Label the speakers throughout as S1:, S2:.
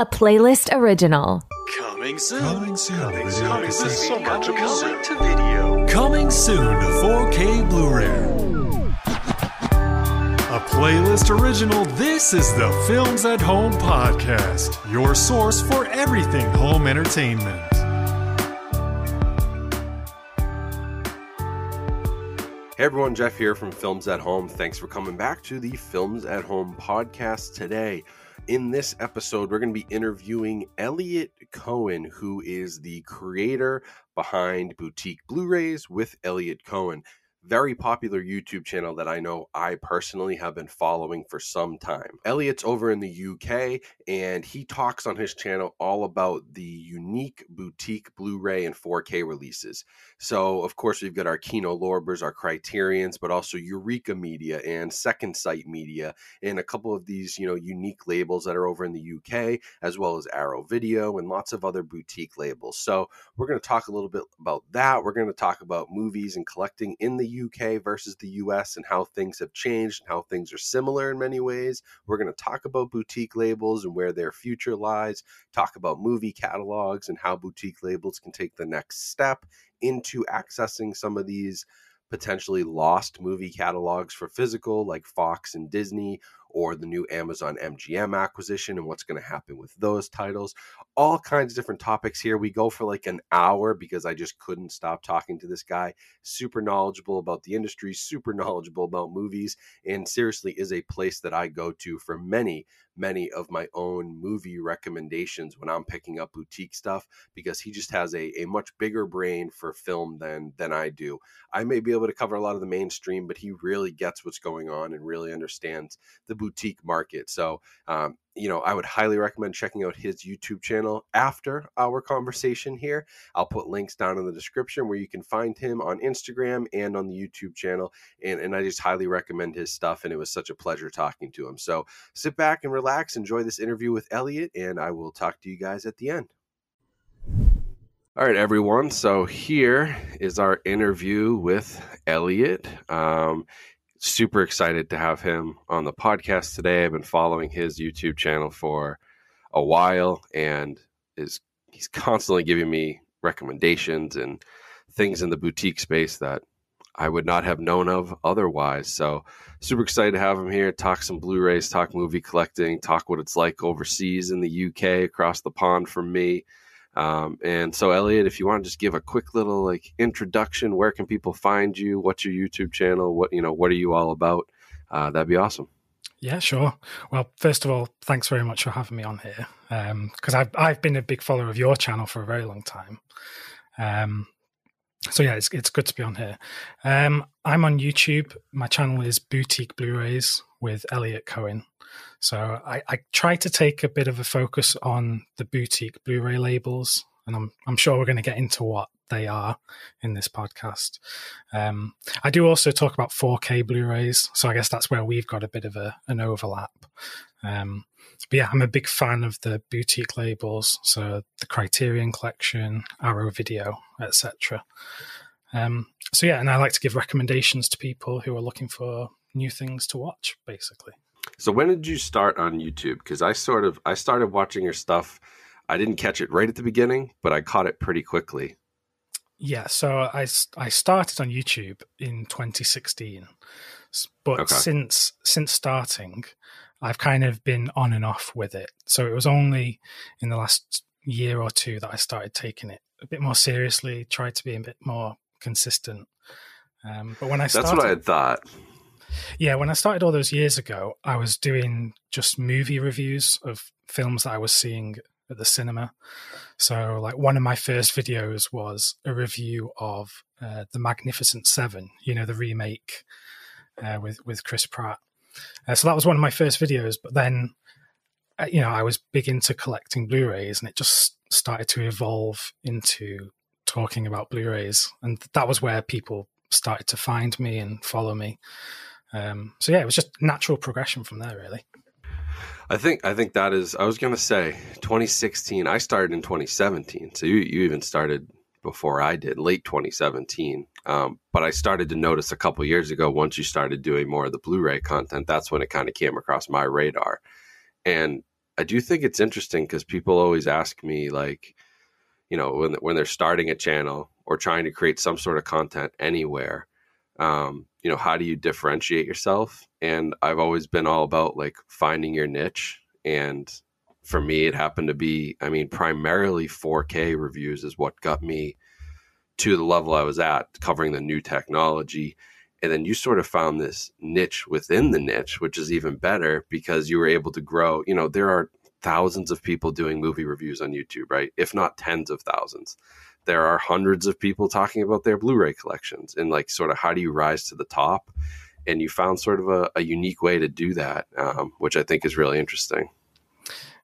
S1: a playlist original.
S2: Coming soon.
S3: Coming soon.
S2: Coming soon.
S3: Coming
S2: This is
S3: soon.
S2: so much coming to video.
S3: Coming soon to 4K Blu-ray. A playlist original, this is the Films at Home podcast, your source for everything home entertainment.
S4: Hey everyone, Jeff here from Films at Home. Thanks for coming back to the Films at Home podcast today. In this episode, we're going to be interviewing Elliot Coen, who is the creator behind Boutique Blu rays with Elliot Coen. Very popular YouTube channel that I know I personally have been following for some time. Elliot's over in the UK and he talks on his channel all about the unique boutique Blu ray and 4K releases. So, of course, we've got our Kino Lorbers, our Criterions, but also Eureka Media and Second Sight Media, and a couple of these, you know, unique labels that are over in the UK, as well as Arrow Video and lots of other boutique labels. So, we're going to talk a little bit about that. We're going to talk about movies and collecting in the UK versus the US and how things have changed and how things are similar in many ways. We're going to talk about boutique labels and where their future lies, talk about movie catalogs and how boutique labels can take the next step into accessing some of these potentially lost movie catalogs for physical, like Fox and Disney, or the new Amazon MGM acquisition and what's going to happen with those titles. All kinds of different topics here. We go for like an hour because I just couldn't stop talking to this guy. Super knowledgeable about the industry, super knowledgeable about movies, and seriously is a place that I go to for many, many of my own movie recommendations when I'm picking up boutique stuff because he just has a, a much bigger brain for film than than I do. I may be able to cover a lot of the mainstream, but he really gets what's going on and really understands the boutique market. So, um, you know, I would highly recommend checking out his YouTube channel after our conversation here. I'll put links down in the description where you can find him on Instagram and on the YouTube channel. And, and I just highly recommend his stuff. And it was such a pleasure talking to him. So sit back and relax, enjoy this interview with Elliot, and I will talk to you guys at the end. All right, everyone. So here is our interview with Elliot. Um, super excited to have him on the podcast today. I've been following his YouTube channel for a while, and is he's constantly giving me recommendations and things in the boutique space that I would not have known of otherwise. So super excited to have him here. Talk some Blu-rays, talk movie collecting, talk what it's like overseas in the UK, across the pond from me. Um, and so, Elliot, if you want to just give a quick little like introduction, where can people find you? What's your YouTube channel? What you know? What are you all about? Uh, that'd be awesome.
S5: Yeah, sure. Well, first of all, thanks very much for having me on here because I've I've been a big follower of your channel for a very long time. Um, so yeah, it's it's good to be on here. Um, I'm on YouTube. My channel is Boutique Blu-rays with Elliot Coen. So I, I try to take a bit of a focus on the boutique Blu-ray labels, and I'm I'm sure we're going to get into what they are in this podcast. Um, I do also talk about 4K Blu-rays, so I guess that's where we've got a bit of a, an overlap. Um, but yeah, I'm a big fan of the boutique labels, so the Criterion Collection, Arrow Video, etc. Um, so yeah, and I like to give recommendations to people who are looking for new things to watch, basically.
S4: So when did you start on YouTube? Because I sort of I started watching your stuff. I didn't catch it right at the beginning, but I caught it pretty quickly.
S5: Yeah, so I, I started on YouTube in 2016, but
S4: Okay.
S5: since since starting, I've kind of been on and off with it. So it was only in the last year or two that I started taking it a bit more seriously, tried to be a bit more consistent. Um, but when I started, That's
S4: what I had thought.
S5: Yeah, when I started all those years ago, I was doing just movie reviews of films that I was seeing at the cinema. So, like, one of my first videos was a review of uh, The Magnificent Seven, you know, the remake uh, with, with Chris Pratt. Uh, so, that was one of my first videos. But then, uh, you know, I was big into collecting Blu rays and it just started to evolve into talking about Blu rays. And that was where people started to find me and follow me. Um, so yeah, it was just natural progression from there, really.
S4: I think I think that is. I was gonna say 2016. I started in 2017, so you you even started before I did, late 2017. Um, but I started to notice a couple years ago once you started doing more of the Blu-ray content. That's when it kind of came across my radar, and I do think it's interesting because people always ask me like, you know, when when they're starting a channel or trying to create some sort of content anywhere, um, you know, how do you differentiate yourself? And I've always been all about like finding your niche. And for me, it happened to be, I mean, primarily 4K reviews is what got me to the level I was at, covering the new technology. And then you sort of found this niche within the niche, which is even better because you were able to grow. You know, there are thousands of people doing movie reviews on YouTube, right? If not tens of thousands. There are hundreds of people talking about their Blu ray collections and, like, sort of how do you rise to the top? And you found sort of a, a unique way to do that, um, which I think is really interesting.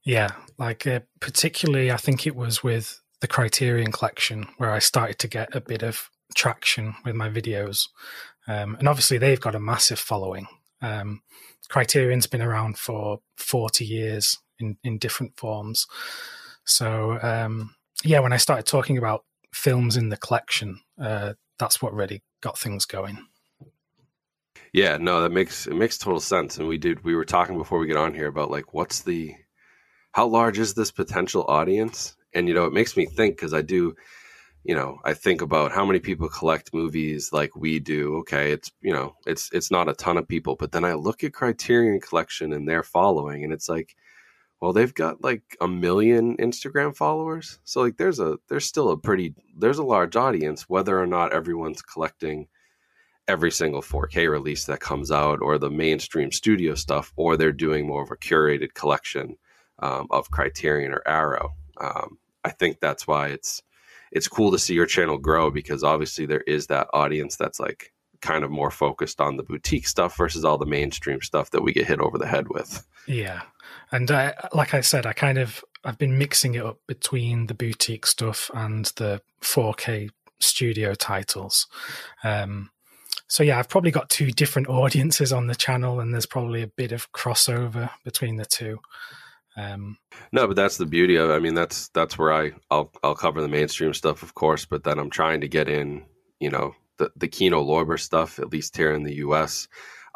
S5: Yeah, like uh, particularly, I think it was with the Criterion collection where I started to get a bit of traction with my videos. Um, and obviously, they've got a massive following. Um, Criterion's been around for 40 years in, in different forms. So, um, yeah, when I started talking about films in the collection, uh, that's what really got things going.
S4: Yeah, no, that makes it makes total sense. And we did we were talking before we get on here about like what's the how large is this potential audience? And you know, it makes me think because I do, you know, I think about how many people collect movies like we do. Okay, it's you know, it's it's not a ton of people, but then I look at Criterion Collection and their following, and it's like, well, they've got like a million Instagram followers. So like, there's a there's still a pretty there's a large audience, whether or not everyone's collecting every single 4K release that comes out or the mainstream studio stuff, or they're doing more of a curated collection um, of Criterion or Arrow. Um, I think that's why it's it's cool to see your channel grow because obviously there is that audience that's like kind of more focused on the boutique stuff versus all the mainstream stuff that we get hit over the head with.
S5: Yeah, and I, like I said, I kind of I've been mixing it up between the boutique stuff and the 4K studio titles. Um, so yeah, I've probably got two different audiences on the channel, and there's probably a bit of crossover between the two. Um,
S4: no, but that's the beauty of. It. I mean, that's that's where I I'll I'll cover the mainstream stuff, of course, but then I'm trying to get in, you know, the the Kino Lorber stuff, at least here in the U.S.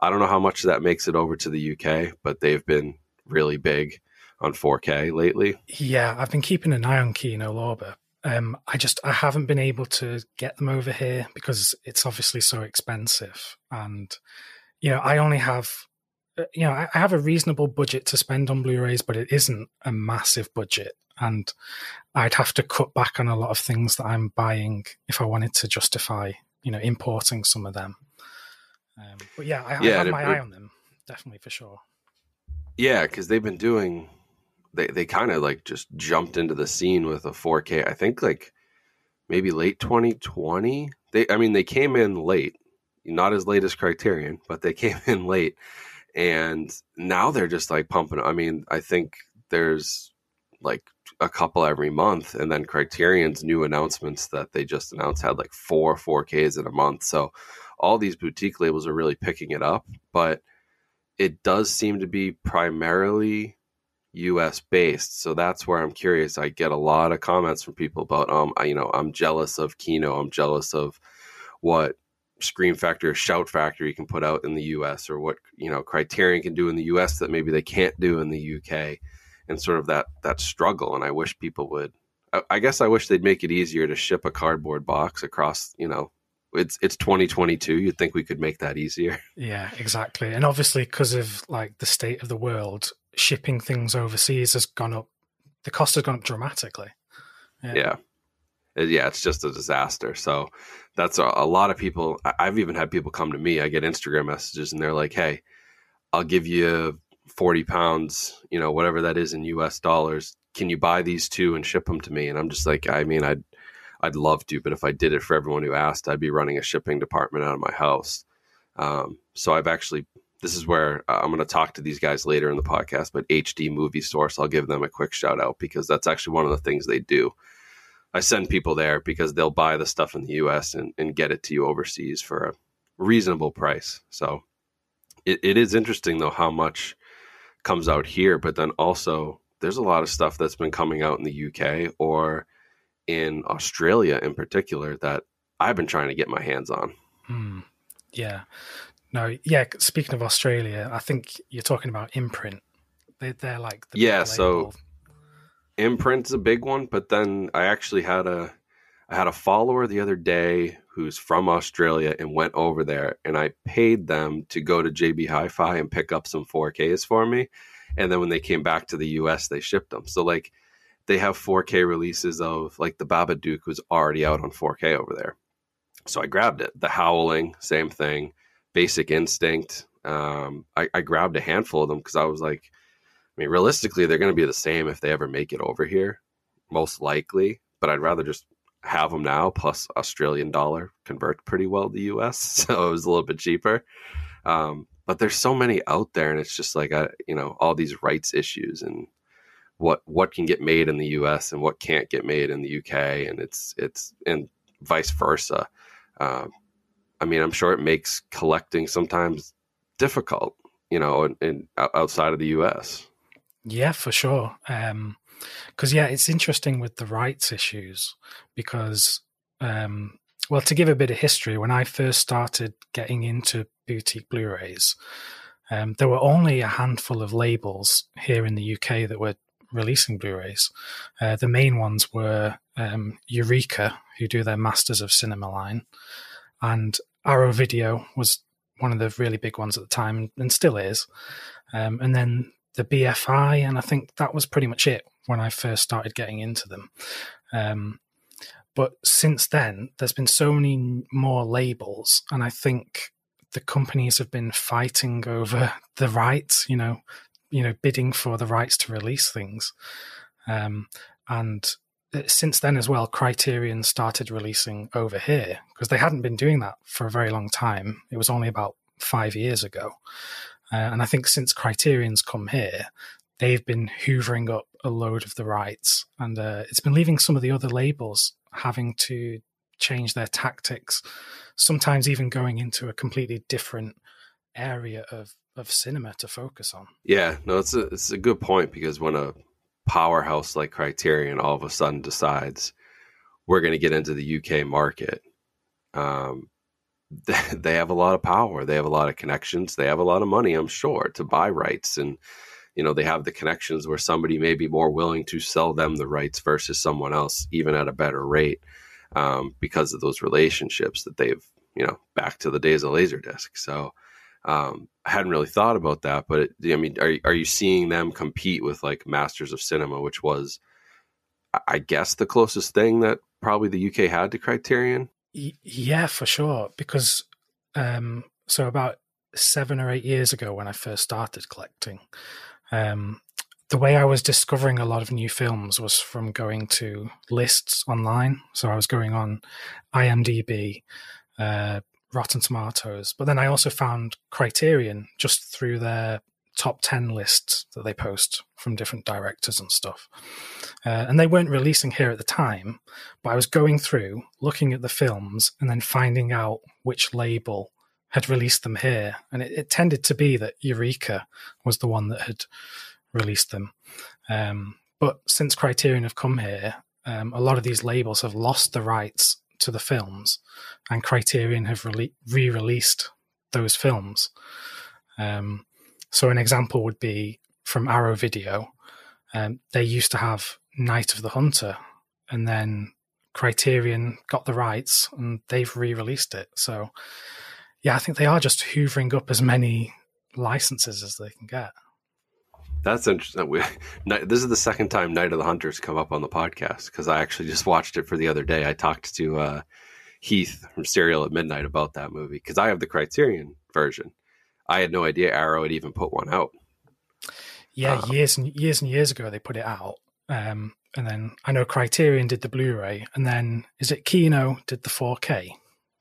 S4: I don't know how much that makes it over to the UK, but they've been really big on 4K lately.
S5: Yeah, I've been keeping an eye on Kino Lorber. Um, I just I haven't been able to get them over here because it's obviously so expensive, and you know I only have uh, you know I have a reasonable budget to spend on Blu-rays, but it isn't a massive budget, and I'd have to cut back on a lot of things that I'm buying if I wanted to justify you know importing some of them. Um, but yeah, I, yeah, I have my it, eye on them definitely for sure.
S4: Yeah, because they've been doing they they kind of like just jumped into the scene with a 4K. I think like maybe late 2020. They I mean they came in late, not as late as Criterion, but they came in late, and now they're just like pumping. I mean I think there's like a couple every month, and then Criterion's new announcements that they just announced had like four 4Ks in a month. So all these boutique labels are really picking it up, but it does seem to be primarily US based. So that's where I'm curious. I get a lot of comments from people about, um, I, you know, I'm jealous of Kino. I'm jealous of what Scream Factory or Shout Factory can put out in the US or what, you know, Criterion can do in the US that maybe they can't do in the UK and sort of that, that struggle. And I wish people would, I, I guess I wish they'd make it easier to ship a cardboard box across, you know, it's it's 2022 you'd think we could make that easier
S5: yeah exactly and obviously because of like the state of the world shipping things overseas has gone up. The cost has gone up dramatically.
S4: Yeah. yeah. Yeah, it's just a disaster. So that's a, a, lot of people. I've even had people come to me. I get Instagram messages and they're like, hey, I'll give you 40 pounds, you know, whatever that is in US dollars. Can you buy these two and ship them to me? And I'm just like, I mean, I'd, I'd love to, but if I did it for everyone who asked, I'd be running a shipping department out of my house. Um, so I've actually this is where uh, I'm going to talk to these guys later in the podcast, but HD Movie Source, I'll give them a quick shout out because that's actually one of the things they do. I send people there because they'll buy the stuff in the US and, and get it to you overseas for a reasonable price. So it, it is interesting, though, how much comes out here, but then also there's a lot of stuff that's been coming out in the UK or in Australia in particular that I've been trying to get my hands on.
S5: Hmm. Yeah. No, yeah. Speaking of Australia, I think you're talking about Imprint. They, they're like the
S4: Yeah, so- imprint's a big one but then i actually had a i had a follower the other day who's from australia and went over there and i paid them to go to jb hi-fi and pick up some 4ks for me. And then when they came back to the us they shipped them. So like they have 4k releases of like the babadook was already out on 4k over there. So i grabbed it. The howling same thing. Basic instinct um, I, I grabbed a handful of them because i was like I mean, realistically, they're going to be the same if they ever make it over here, most likely. But I'd rather just have them now. Plus, Australian dollar convert pretty well to US, so it was a little bit cheaper. Um, but there's so many out there, and it's just like I, you know, all these rights issues and what what can get made in the US and what can't get made in the UK, and it's it's and vice versa. Um, I mean, I'm sure it makes collecting sometimes difficult, you know, in, in outside of the US.
S5: Yeah, for sure. Because yeah, it's interesting with the rights issues because, um, well, to give a bit of history, when I first started getting into boutique Blu-rays, um, there were only a handful of labels here in the UK that were releasing Blu-rays. Uh, the main ones were um, Eureka, who do their Masters of Cinema line, and Arrow Video was one of the really big ones at the time and still is. Um, and then the BFI, and I think that was pretty much it when I first started getting into them. Um, but since then, there's been so many more labels, and I think the companies have been fighting over the rights. You know, you know, bidding for the rights to release things, um, and uh, since then as well, Criterion started releasing over here because they hadn't been doing that for a very long time. It was only about five years ago. Uh, and I think since Criterion's come here, they've been hoovering up a load of the rights, and uh, it's been leaving some of the other labels having to change their tactics, sometimes even going into a completely different area of, of cinema to focus on.
S4: Yeah, no, it's a it's a good point because when a powerhouse like Criterion all of a sudden decides we're going to get into the UK market, um, they have a lot of power. They have a lot of connections. They have a lot of money, I'm sure, to buy rights. And, you know, they have the connections where somebody may be more willing to sell them the rights versus someone else, even at a better rate, um, because of those relationships that they've, you know, back to the days of Laserdisc. So um, I hadn't really thought about that. But, it, I mean, are, are you seeing them compete with like Masters of Cinema, which was, I guess, the closest thing that probably the UK had to Criterion?
S5: Yeah, for sure. Because um, so about seven or eight years ago, when I first started collecting, um, the way I was discovering a lot of new films was from going to lists online. So I was going on IMDb, uh, Rotten Tomatoes, but then I also found Criterion just through their top 10 lists that they post from different directors and stuff. Uh, and they weren't releasing here at the time, but I was going through, looking at the films, and then finding out which label had released them here. And it, it tended to be that Eureka was the one that had released them. Um, but since Criterion have come here, um, a lot of these labels have lost the rights to the films, and Criterion have re released those films. Um, so, an example would be from Arrow Video. Um, they used to have Night of the Hunter, and then Criterion got the rights and they've re released it. So, yeah, I think they are just hoovering up as many licenses as they can get.
S4: That's interesting. We, this is the second time Night of the Hunters come up on the podcast because I actually just watched it for the other day. I talked to uh, Heath from Cereal at Midnight about that movie because I have the Criterion version. I had no idea Arrow had even put one out.
S5: Yeah,
S4: Um,
S5: years and years and years ago they put it out, um, and then I know Criterion did the Blu-ray, and then is it Kino did the 4K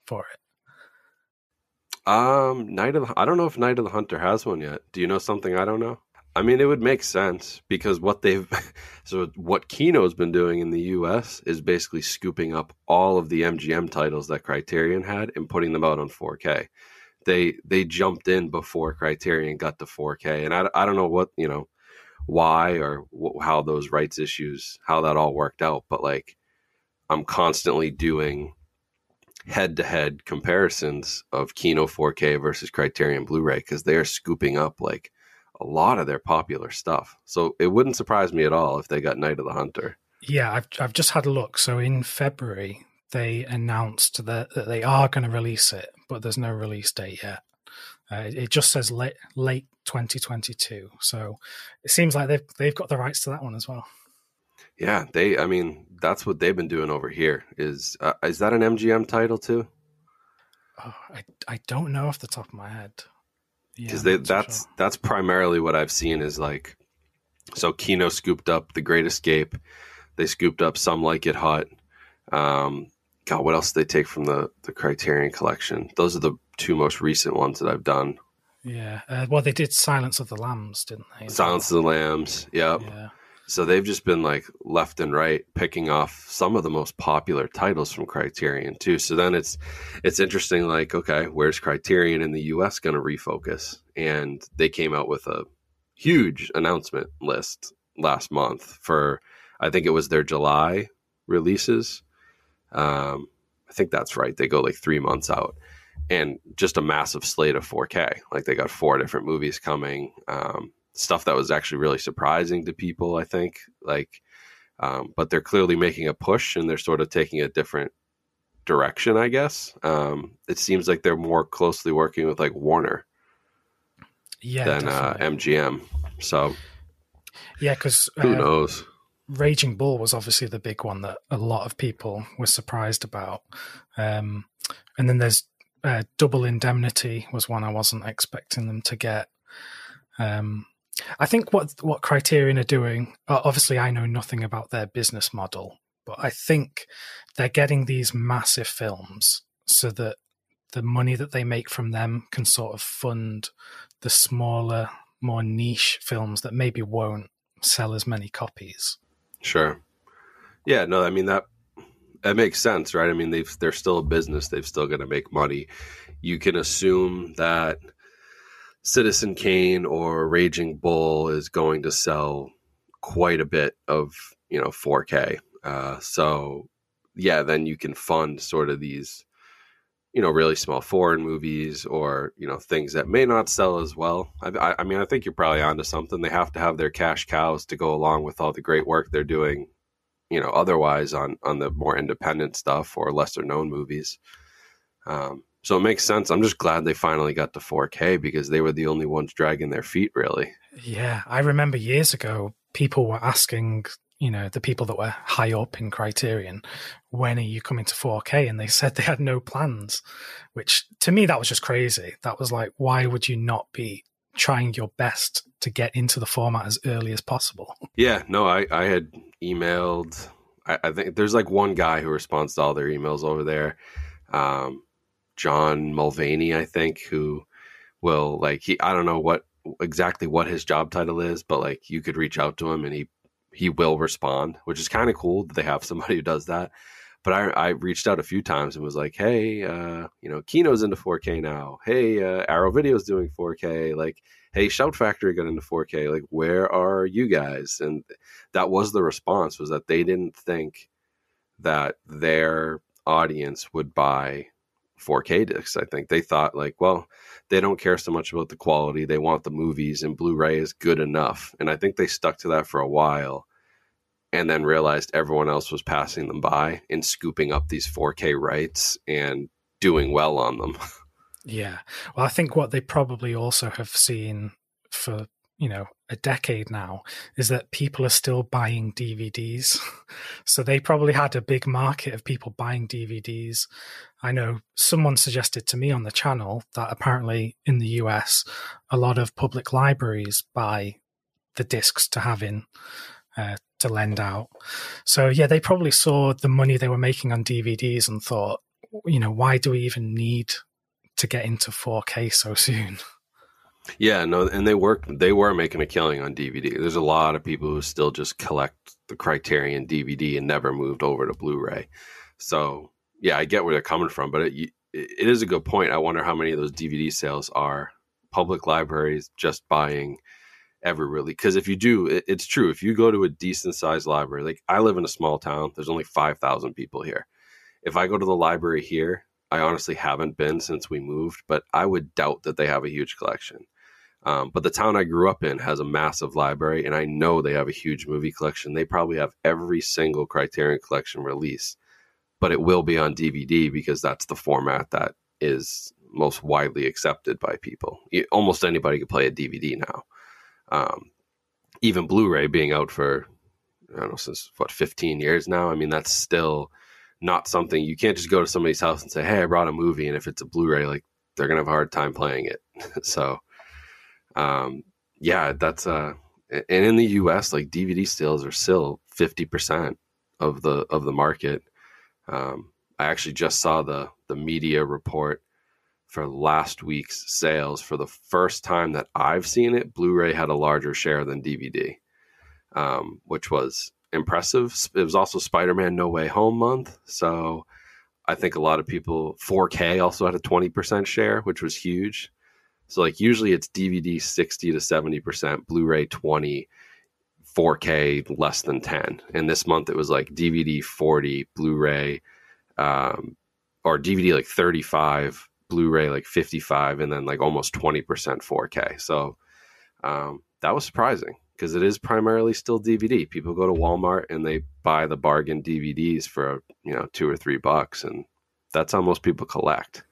S5: for it?
S4: Um, Night of the, I don't know if Night of the Hunter has one yet. Do you know something I don't know? I mean, it would make sense because what they've so what Kino's been doing in the U.S. is basically scooping up all of the MGM titles that Criterion had and putting them out on 4K. They they jumped in before Criterion got to 4K, and I, I don't know what you know why or wh- how those rights issues how that all worked out, but like I'm constantly doing head to head comparisons of Kino 4K versus Criterion Blu ray because they are scooping up like a lot of their popular stuff. So it wouldn't surprise me at all if they got Night of the Hunter.
S5: Yeah, I've I've just had a look. So in February they announced that, that they are going to release it, but there's no release date yet. Uh, it, just says late late 2022. So it seems like they've they've got the rights to that one as well.
S4: Yeah, they. I mean, that's what they've been doing over here. Is uh, is that an MGM title too?
S5: Oh, I I don't know off the top of my head.
S4: Because
S5: I'm
S4: they
S5: not too
S4: that's
S5: sure.
S4: that's primarily what I've seen is like. So Kino scooped up The Great Escape. They scooped up Some Like It Hot. Um, God, what else did they take from the the Criterion Collection? Those are the two most recent ones that I've done.
S5: yeah. Uh, well, they did Silence of the Lambs, didn't they?
S4: Silence of the Lambs. Yep.
S5: Yeah.
S4: So they've just been like left and right picking off some of the most popular titles from Criterion too. So then it's it's interesting like okay, where's Criterion in the US going to refocus? And they came out with a huge announcement list last month for I think it was their July releases. Um I think that's right. They go like 3 months out and just a massive slate of 4K. Like they got four different movies coming. Um, stuff that was actually really surprising to people. I think like, um, but they're clearly making a push and they're sort of taking a different direction. I guess um, it seems like they're more closely working with like Warner
S5: Yeah.
S4: than uh. MGM. So
S5: yeah, because
S4: who knows?
S5: Raging Bull was obviously the big one that a lot of people were surprised about. Um, and then there's uh, Double Indemnity was one I wasn't expecting them to get. Um, I think what what Criterion are doing, uh, obviously, I know nothing about their business model, but I think they're getting these massive films so that the money that they make from them can sort of fund the smaller, more niche films that maybe won't sell as many copies.
S4: Sure. Yeah. No. I mean that that makes sense, right? I mean they've they're still a business. They've still got to make money. You can assume that Citizen Kane or Raging Bull is going to sell quite a bit of you know 4K. Uh, so yeah, then you can fund sort of these you know really small foreign movies or you know things that may not sell as well. I, I, I mean, I think you're probably onto something. They have to have their cash cows to go along with all the great work they're doing. You know, otherwise on on the more independent stuff or lesser known movies. Um, so it makes sense. I'm just glad they finally got to 4K because they were the only ones dragging their feet, really.
S5: Yeah, I remember years ago, people were asking, you know, the people that were high up in Criterion, when are you coming to 4K? And they said they had no plans, which to me, that was just crazy. That was like, why would you not be trying your best to get into the format as early as possible?
S4: Yeah, no, I, I had emailed. I, I think there's like one guy who responds to all their emails over there. Um, John Mulvaney, I think, who will like he. I don't know what exactly what his job title is, but like you could reach out to him and he he will respond, which is kind of cool that they have somebody who does that. But I, I reached out a few times and was like, hey, uh, you know, Kino's into 4K now. Hey, uh, Arrow Video's doing 4K. Like, hey, Shout Factory got into 4K. Like, where are you guys? And that was the response was that they didn't think that their audience would buy 4K discs. I think they thought like, well, they don't care so much about the quality. They want the movies and Blu-ray is good enough. And I think they stuck to that for a while and then realized everyone else was passing them by and scooping up these 4K rights and doing well on them.
S5: Yeah. Well, I think what they probably also have seen for, you know, a decade now is that people are still buying DVDs. so they probably had a big market of people buying DVDs. I know someone suggested to me on the channel that apparently in the US, a lot of public libraries buy the discs to have in. Uh, to lend out. So, yeah, they probably saw the money they were making on DVDs and thought, you know, why do we even need to get into 4K so soon.
S4: Yeah, no, and they work. They were making a killing on DVD. There's a lot of people who still just collect the Criterion DVD and never moved over to Blu-ray. So yeah, I get where they're coming from, but it, it is a good point. I wonder how many of those DVD sales are public libraries just buying ever really because if you do it, it's true if you go to a decent sized library like i live in a small town there's only 5000 people here if i go to the library here I honestly haven't been since we moved, but I would doubt that they have a huge collection. Um, but the town I grew up in has a massive library, and I know they have a huge movie collection. They probably have every single Criterion Collection release, but it will be on DVD because that's the format that is most widely accepted by people. Almost anybody can play a DVD now. Um, even Blu-ray being out for I don't know since what 15 years now. I mean, that's still not something you can't just go to somebody's house and say, "Hey, I brought a movie," and if it's a Blu-ray, like they're gonna have a hard time playing it. so, um, yeah, that's uh, and in the U.S., like DVD sales are still 50 percent of the of the market. Um, I actually just saw the the media report for last week's sales for the first time that I've seen it. Blu-ray had a larger share than DVD, um, which was impressive. It was also Spider-Man No Way Home month, so I think a lot of people 4K also had a 20% share, which was huge. So like usually it's DVD 60 to 70%, Blu-ray 20, 4K less than 10. And this month it was like DVD 40, Blu-ray um, or DVD like 35, Blu-ray like 55 and then like almost 20% 4K. So um, that was surprising because it is primarily still DVD. People go to Walmart and they buy the bargain DVDs for, you know, 2 or 3 bucks and that's how most people collect.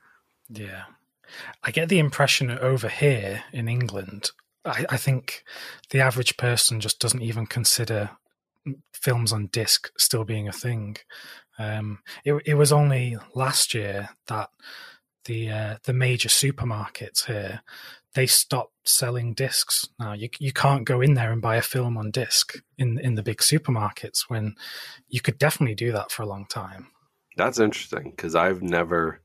S5: Yeah. I get the impression over here in England, I, I think the average person just doesn't even consider films on disc still being a thing. Um, it, it was only last year that the uh, the major supermarkets here they stopped selling discs. Now you you can't go in there and buy a film on disc in in the big supermarkets when you could definitely do that for a long time.
S4: That's interesting because I've never.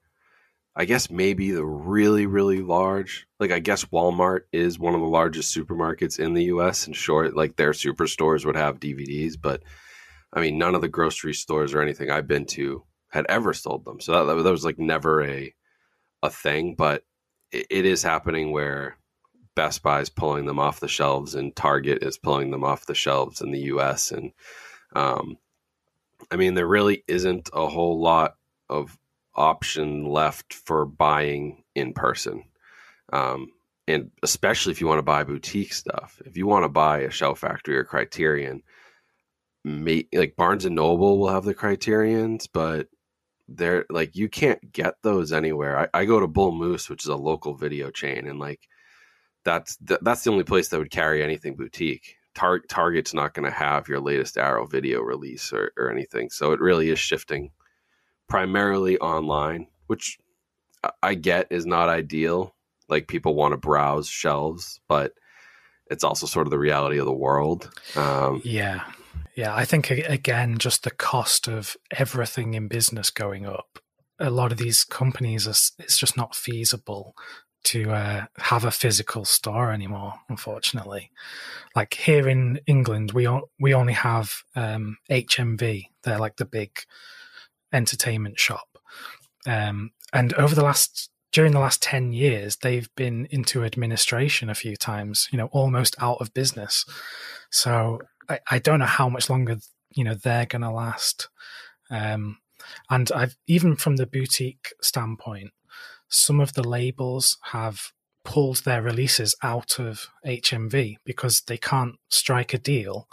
S4: I guess maybe the really, really large, like I guess Walmart is one of the largest supermarkets in the US. And sure, like their superstores would have DVDs, but I mean, none of the grocery stores or anything I've been to had ever sold them. So that, that was like never a a thing, but it, it is happening where Best Buy is pulling them off the shelves and Target is pulling them off the shelves in the US. And um, I mean, there really isn't a whole lot of option left for buying in person. Um, and especially if you want to buy boutique stuff, if you want to buy a Shout Factory or Criterion, may, like Barnes and Noble will have the Criterions, but they're like you can't get those anywhere. I, I go to Bull Moose, which is a local video chain, and like that's th- that's the only place that would carry anything boutique. Tar- Target's not going to have your latest Arrow video release or, or anything, so it really is shifting primarily online, which I get is not ideal. Like people want to browse shelves, but it's also sort of the reality of the world. Um,
S5: yeah, yeah. I think again, just the cost of everything in business going up. A lot of these companies, are, it's just not feasible to uh, have a physical store anymore. Unfortunately, like here in England, we o- we only have um, HMV. They're like the big entertainment shop. Um, and over the last during the last 10 years they've been into administration a few times you know almost out of business so i, I don't know how much longer you know they're going to last um, and i've even from the boutique standpoint some of the labels have pulled their releases out of hmv because they can't strike a deal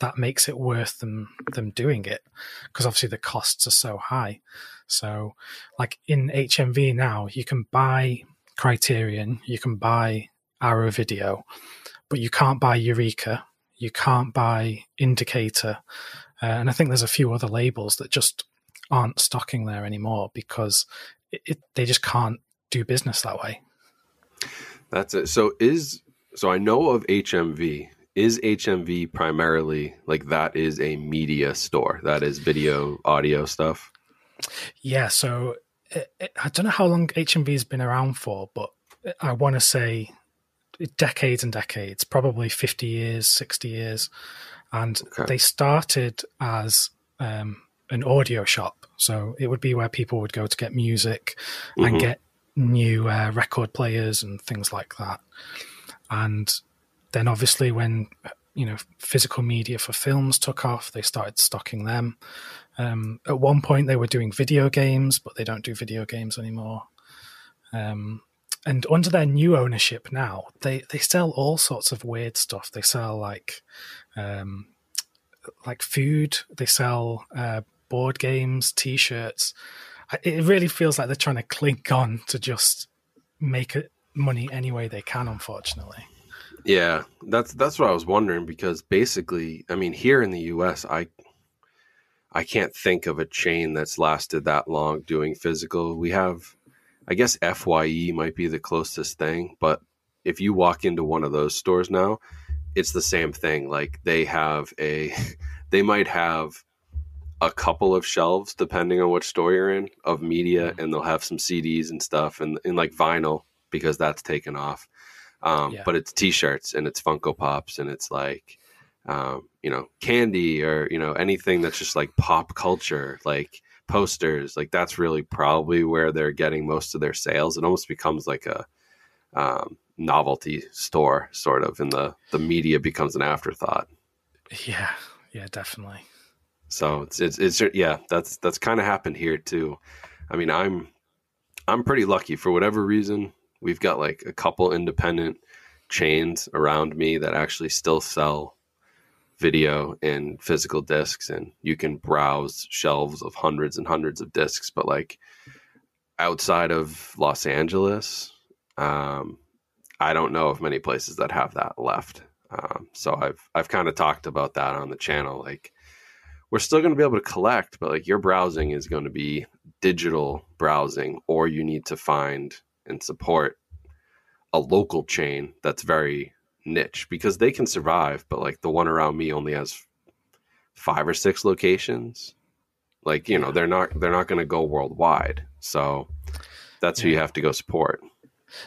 S5: that makes it worth them them doing it because obviously the costs are so high. So, like in HMV now, you can buy Criterion, you can buy Arrow Video, but you can't buy Eureka, you can't buy Indicator, uh, and I think there's a few other labels that just aren't stocking there anymore because it, it, they just can't do business that way.
S4: That's it. So is so I know of HMV is HMV primarily like that is a media store that is video audio stuff?
S5: Yeah, so it, it, I don't know how long HMV has been around for, but I want to say decades and decades, probably 50 years, 60 years. And okay. they started as um, an audio shop. So it would be where people would go to get music mm-hmm. and get new uh, record players and things like that. And then obviously when you know physical media for films took off, they started stocking them. Um, at one point, they were doing video games, but they don't do video games anymore. Um, and under their new ownership now, they they sell all sorts of weird stuff. They sell like um, like food. They sell uh, board games, T-shirts. It really feels like they're trying to cling on to just make money any way they can. Unfortunately.
S4: Yeah, that's that's what I was wondering because basically, I mean, here in the U.S., I I can't think of a chain that's lasted that long doing physical. We have, I guess, FYE might be the closest thing, but if you walk into one of those stores now, it's the same thing. Like they have a, they might have a couple of shelves depending on which store you're in of media, mm-hmm. and they'll have some CDs and stuff and, and like vinyl because that's taken off. Um,
S5: Yeah.
S4: But it's T-shirts and it's Funko Pops and it's like, um, you know, candy or you know anything that's just like pop culture, like posters. Like that's really probably where they're getting most of their sales. It almost becomes like a um, novelty store, sort of, and the the media becomes an afterthought.
S5: Yeah, yeah, definitely.
S4: So it's it's, it's yeah, that's that's kind of happened here too. I mean, I'm I'm pretty lucky for whatever reason. We've got like a couple independent chains around me that actually still sell video and physical discs and you can browse shelves of hundreds and hundreds of discs but like outside of Los Angeles um I don't know of many places that have that left. Um, so I've I've kind of talked about that on the channel like we're still going to be able to collect, but like your browsing is going to be digital browsing, or you need to find and support a local chain that's very niche because they can survive, but like the one around me only has five or six locations. Like, you know, they're not they're not going to go worldwide. So that's who you have to go support.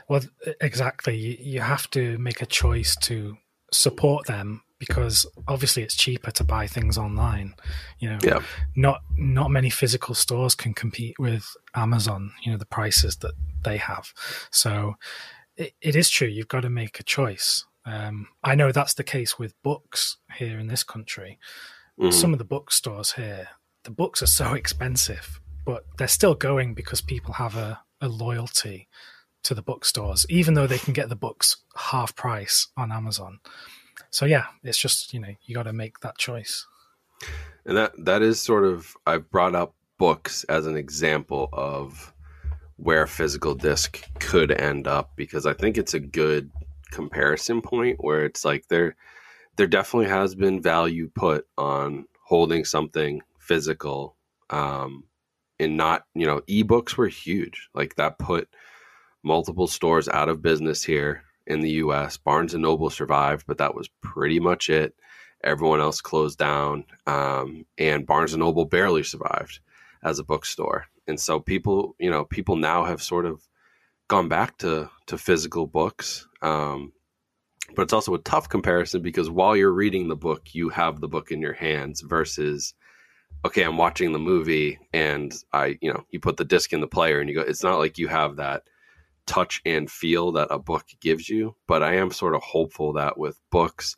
S5: Well, exactly. You, you have to make a choice to support them because obviously it's cheaper to buy things online. You know,
S4: Yeah.
S5: not not many physical stores can compete with Amazon. You know, the prices that they have. So it, it is true. You've got to make a choice. Um, I know that's the case with books here in this country.
S4: Mhm.
S5: Some of the bookstores here, the books are so expensive, but they're still going because people have a, a loyalty to the bookstores, even though they can get the books half price on Amazon. So yeah, it's just you know you got to make that choice.
S4: And that that is sort of I've brought up books as an example of where physical disc could end up because I think it's a good comparison point where it's like there there definitely has been value put on holding something physical um and not you know ebooks were huge like that put multiple stores out of business here in the US Barnes and Noble survived but that was pretty much it. Everyone else closed down um, and barnes and noble barely survived as a bookstore. And so people you know people now have sort of gone back to to physical books um, but it's also a tough comparison because while you're reading the book you have the book in your hands versus okay i'm watching the movie and i you know you put the disc in the player and you go it's not like you have that touch and feel that a book gives you but i am sort of hopeful that with books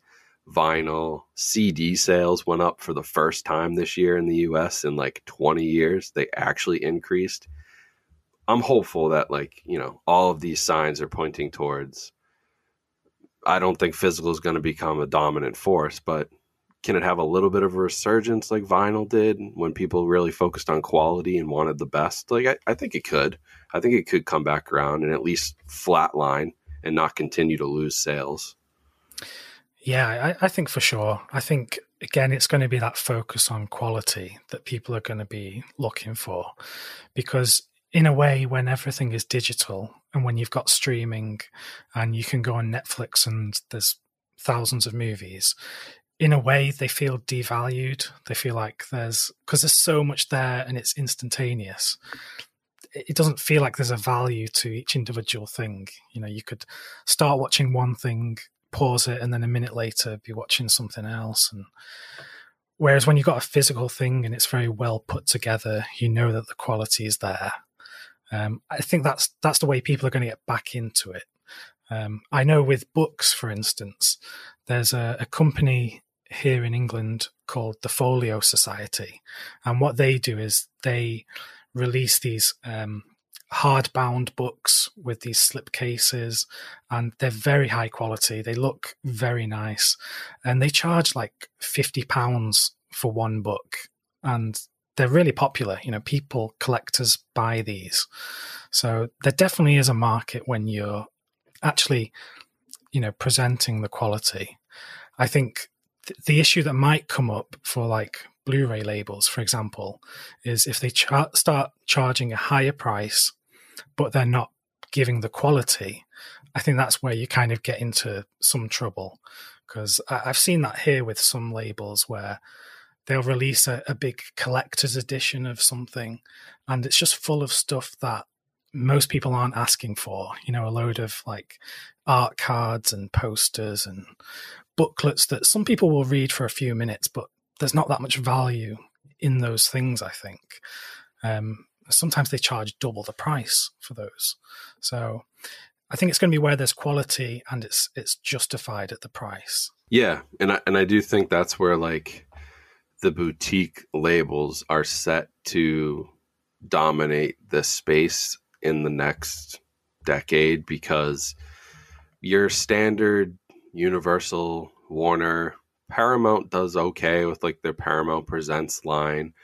S4: vinyl cd sales went up for the first time this year in the us in like 20 years. They actually increased. I'm hopeful that like you know all of these signs are pointing towards i don't think physical is going to become a dominant force but can it have a little bit of a resurgence like vinyl did when people really focused on quality and wanted the best? Like i, I think it could. I think it could come back around and at least flatline and not continue to lose sales.
S5: Yeah, I, I think for sure. I think again, it's going to be that focus on quality that people are going to be looking for, because in a way, when everything is digital and when you've got streaming, and you can go on Netflix and there's thousands of movies, in a way they feel devalued. They feel like there's because there's so much there and it's instantaneous. It doesn't feel like there's a value to each individual thing. You know, you could start watching one thing pause it and then a minute later be watching something else and whereas when you've got a physical thing and it's very well put together you know that the quality is there um, i think that's that's the way people are going to get back into it um, i know with books for instance there's a, a company here in england called the folio society and what they do is they release these um, hardbound books with these slip cases, and they're very high quality. They look very nice, and they charge like fifty pounds for one book, and they're really popular. You know, people collectors buy these, so there definitely is a market when you're actually, you know, presenting the quality. I think th- the issue that might come up for like Blu-ray labels, for example, is if they char- start charging a higher price, but they're not giving the quality. I think that's where you kind of get into some trouble because I've seen that here with some labels where they'll release a, a big collector's edition of something, and it's just full of stuff that most people aren't asking for. You know, a load of like art cards and posters and booklets that some people will read for a few minutes, but there's not that much value in those things. I think um, sometimes they charge double the price for those. So I think it's going to be where there's quality and it's it's justified at the price.
S4: Yeah, and I, and I do think that's where like the boutique labels are set to dominate this space in the next decade because your standard Universal, Warner, Paramount does okay with like their Paramount Presents line,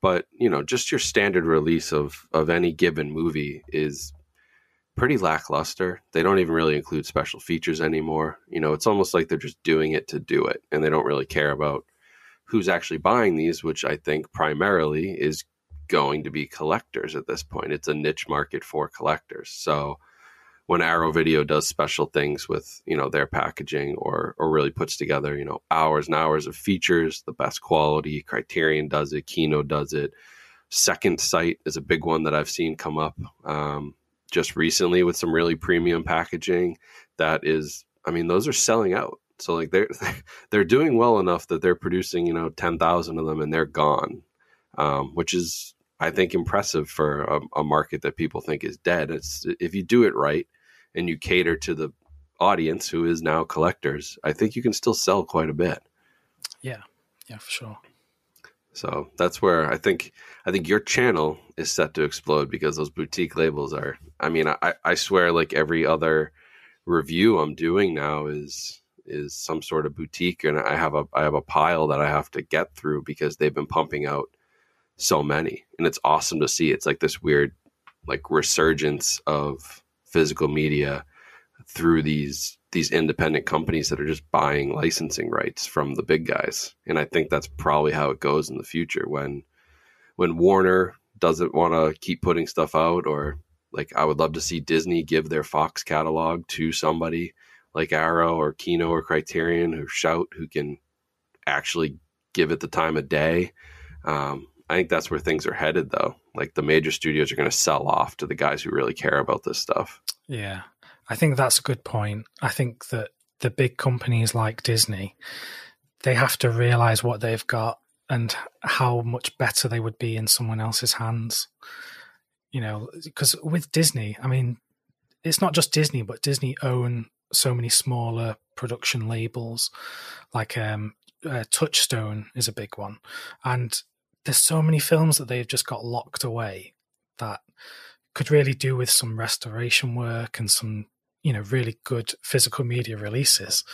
S4: but you know, just your standard release of of any given movie is pretty lackluster. They don't even really include special features anymore. You know, it's almost like they're just doing it to do it and they don't really care about who's actually buying these, which I think primarily is going to be collectors at this point. It's a niche market for collectors. So when Arrow Video does special things with you know their packaging or or really puts together you know hours and hours of features, the best quality. Criterion does it, Kino does it. Second Sight is a big one that I've seen come up um, just recently with some really premium packaging. That is, I mean, those are selling out. So like they're they're doing well enough that they're producing you know ten thousand of them and they're gone, um, which is I think impressive for a, a, market that people think is dead. It's if you do it right, and you cater to the audience who is now collectors, I think you can still sell quite a bit.
S5: Yeah, yeah, for sure.
S4: So that's where I think I think your channel is set to explode because those boutique labels are. I mean, I, I swear, like every other review I'm doing now is is some sort of boutique, and I have a I have a pile that I have to get through because they've been pumping out so many, and it's awesome to see. It's like this weird like resurgence of physical media through these these independent companies that are just buying licensing rights from the big guys. And I think that's probably how it goes in the future when when Warner doesn't want to keep putting stuff out or like I would love to see Disney give their Fox catalog to somebody like Arrow or Kino or Criterion or shout who can actually give it the time of day. Um, I think that's where things are headed, though. Like the major studios are going to sell off to the guys who really care about this stuff.
S5: Yeah, I think that's a good point. I think that the big companies like Disney, they have to realize what they've got and how much better they would be in someone else's hands. You know, because with Disney, I mean, it's not just Disney, but Disney own so many smaller production labels, like um, uh, Touchstone is a big one, and there's so many films that they've just got locked away that could really do with some restoration work and some you know really good physical media releases.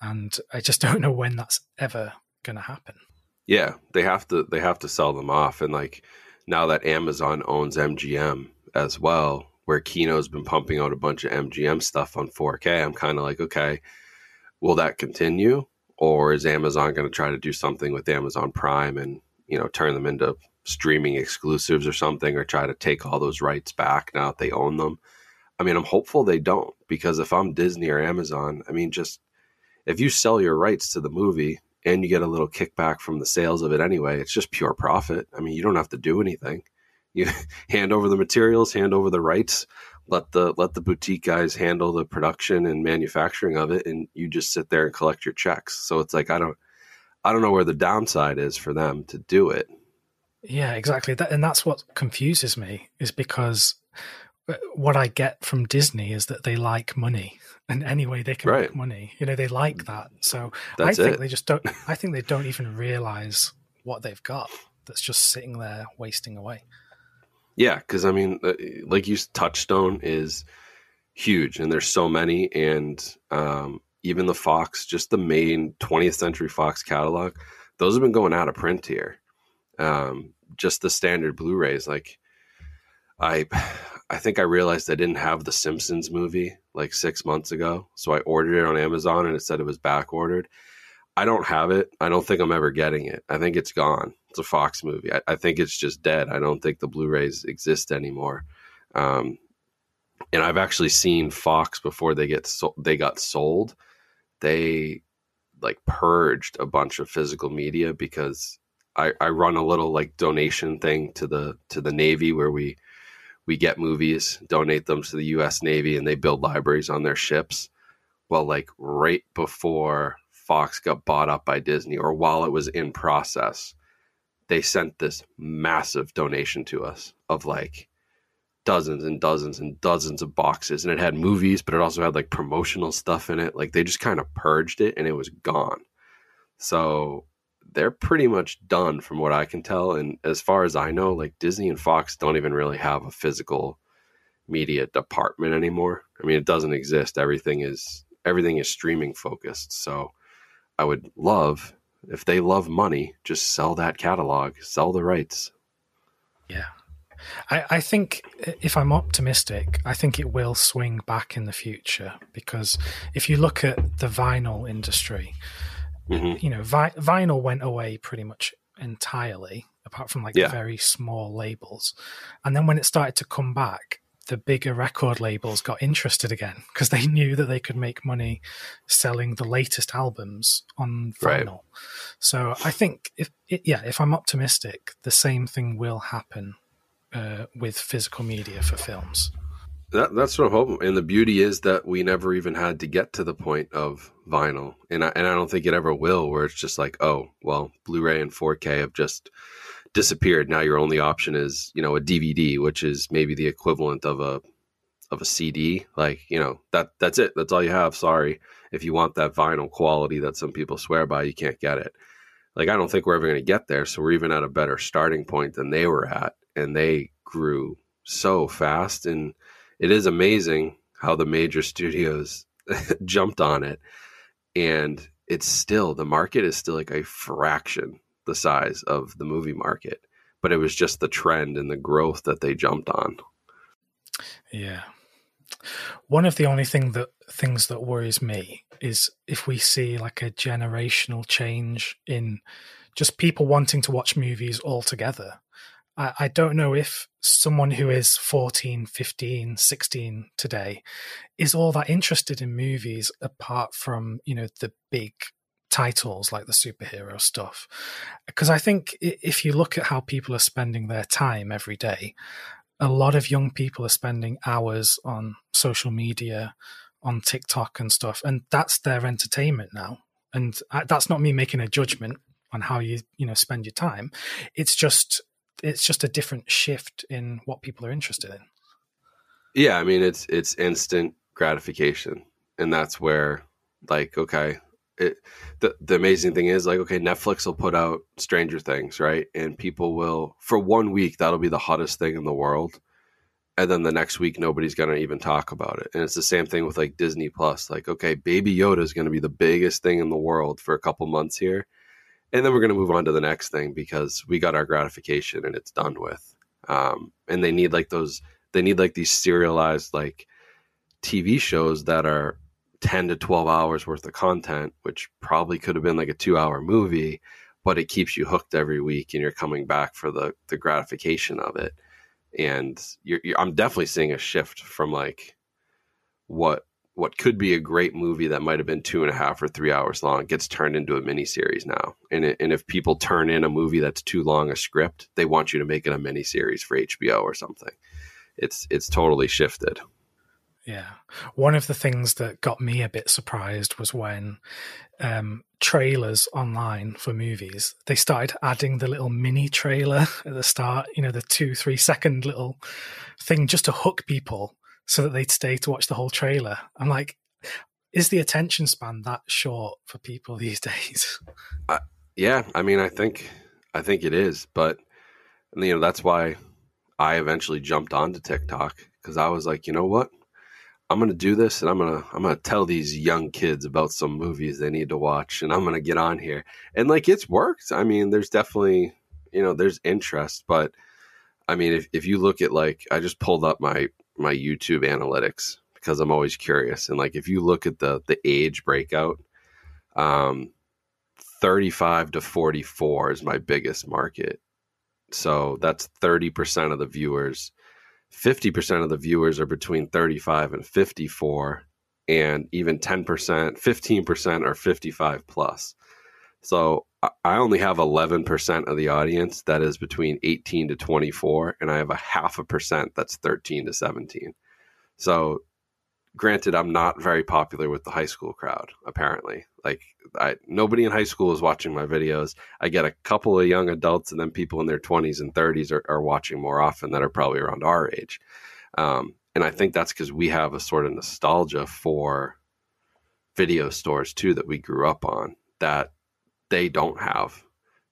S5: And i just don't know when that's ever going to happen.
S4: Yeah they have to they have to sell them off. And like now that amazon owns mgm as well where kino's been pumping out a bunch of mgm stuff on 4k i'm kind of like okay will that continue? Or is amazon going to try to do something with amazon prime and you know turn them into streaming exclusives or something or try to take all those rights back now that they own them. I mean i'm hopeful they don't because if i'm disney or amazon i mean just if you sell your rights to the movie and you get a little kickback from the sales of it anyway it's just pure profit. I mean you don't have to do anything. You hand over the materials hand over the rights let the let the boutique guys handle the production and manufacturing of it and you just sit there and collect your checks. So it's like i don't I don't know where the downside is for them to do it.
S5: Yeah, exactly. That, and that's what confuses me is because uh, what I get from Disney is that they like money, and any way they can right. make money, you know, they like that. So that's I think it. they just don't. I think they don't even realize what they've got. That's just sitting there wasting away.
S4: Yeah, because I mean, uh, like you, Touchstone is huge, and there's so many, and um, even the Fox, just the main 20th Century Fox catalog, those have been going out of print here. Um, just the standard Blu-rays, like I, I think I realized I didn't have the Simpsons movie like six months ago, so I ordered it on Amazon, and it said it was back ordered. I don't have it. I don't think I'm ever getting it. I think it's gone. It's a Fox movie. I, I think it's just dead. I don't think the Blu-rays exist anymore. Um, and I've actually seen Fox before they get so- they got sold. They like purged a bunch of physical media because I, I run a little like donation thing to the to the Navy where we we get movies, donate them to the U.S. Navy, and they build libraries on their ships. Well, like right before Fox got bought up by Disney, or while it was in process, they sent this massive donation to us of like dozens and dozens and dozens of boxes. And it had movies, but it also had like promotional stuff in it. Like they just kind of purged it and it was gone. So they're pretty much done from what I can tell. And as far as I know, like Disney and Fox don't even really have a physical media department anymore. I mean, it doesn't exist. Everything is everything is streaming focused. So I would love if they love money, just sell that catalog, sell the rights.
S5: Yeah. I, I think if I'm optimistic, I think it will swing back in the future because if you look at the vinyl industry,
S4: Mhm.
S5: you know, vi- vinyl went away pretty much entirely, apart from like
S4: Yeah.
S5: very small labels. And then when it started to come back, the bigger record labels got interested again because they knew that they could make money selling the latest albums on
S4: Right.
S5: vinyl. So I think if yeah, if I'm optimistic, the same thing will happen uh, with physical media for films.
S4: That, that's what I'm hoping. And the beauty is that we never even had to get to the point of vinyl. And I, and I don't think it ever will, where it's just like, oh, well, Blu ray and 4K have just disappeared. Now your only option is, you know, a DVD, which is maybe the equivalent of a of a CD. Like, you know, that that's it. That's all you have. Sorry. If you want that vinyl quality that some people swear by, you can't get it. Like, I don't think we're ever going to get there. So we're even at a better starting point than they were at. And they grew so fast. And it is amazing how the major studios jumped on it. And it's still, the market is still like a fraction the size of the movie market. But it was just the trend and the growth that they jumped on.
S5: Yeah. One of the only thing that things that worries me is if we see like a generational change in just people wanting to watch movies altogether. I, I don't know if someone who is 14, 15, 16 today is all that interested in movies apart from, you know, the big titles like the superhero stuff. Because I think if you look at how people are spending their time every day, a lot of young people are spending hours on social media, on TikTok and stuff, and that's their entertainment now. And I, that's not me making a judgment on how you you know spend your time. It's just it's just a different shift in what people are interested in.
S4: Yeah, I mean it's it's instant gratification, and that's where like okay, it the the amazing thing is like okay, Netflix will put out Stranger Things, right, and people will for one week that'll be the hottest thing in the world, and then the next week nobody's gonna even talk about it, and it's the same thing with like Disney Plus, like okay, Baby Yoda is gonna be the biggest thing in the world for a couple months here, and then we're gonna move on to the next thing because we got our gratification and it's done with, um, and they need like those they need like these serialized like TV shows that are 10 to 12 hours worth of content, which probably could have been like a two hour movie, but it keeps you hooked every week and you're coming back for the, the gratification of it. And you're, you're, I'm definitely seeing a shift from like what what could be a great movie that might have been two and a half or three hours long gets turned into a miniseries now. And it, and if people turn in a movie that's too long a script, they want you to make it a miniseries for HBO or something. It's it's totally shifted.
S5: Yeah. One of the things that got me a bit surprised was when um, trailers online for movies, they started adding the little mini trailer at the start, you know, the two, three second little thing just to hook people so that they'd stay to watch the whole trailer. I'm like, is the attention span that short for people these days?
S4: Yeah, I mean, I think I think it is, but you know that's why I eventually jumped onto TikTok because I was like, you know what? I'm gonna do this and I'm gonna I'm gonna tell these young kids about some movies they need to watch and I'm gonna get on here. And like it's worked. I mean, there's definitely you know, there's interest, but I mean if, if you look at like I just pulled up my my YouTube analytics because I'm always curious. And like if you look at the the age breakout, um 35 to 44 is my biggest market. So that's 30% of the viewers 50% of the viewers are between 35 and 54 and even 10% 15% are 55 plus so i only have 11% of the audience that is between 18 to 24 and i have a half a percent that's 13 to 17 so granted i'm not very popular with the high school crowd apparently. Like I, nobody in high school is watching my videos. I get a couple of young adults and then people in their 20s and 30s are, are watching more often that are probably around our age. Um, and i think that's because we have a sort of nostalgia for video stores too that we grew up on that they don't have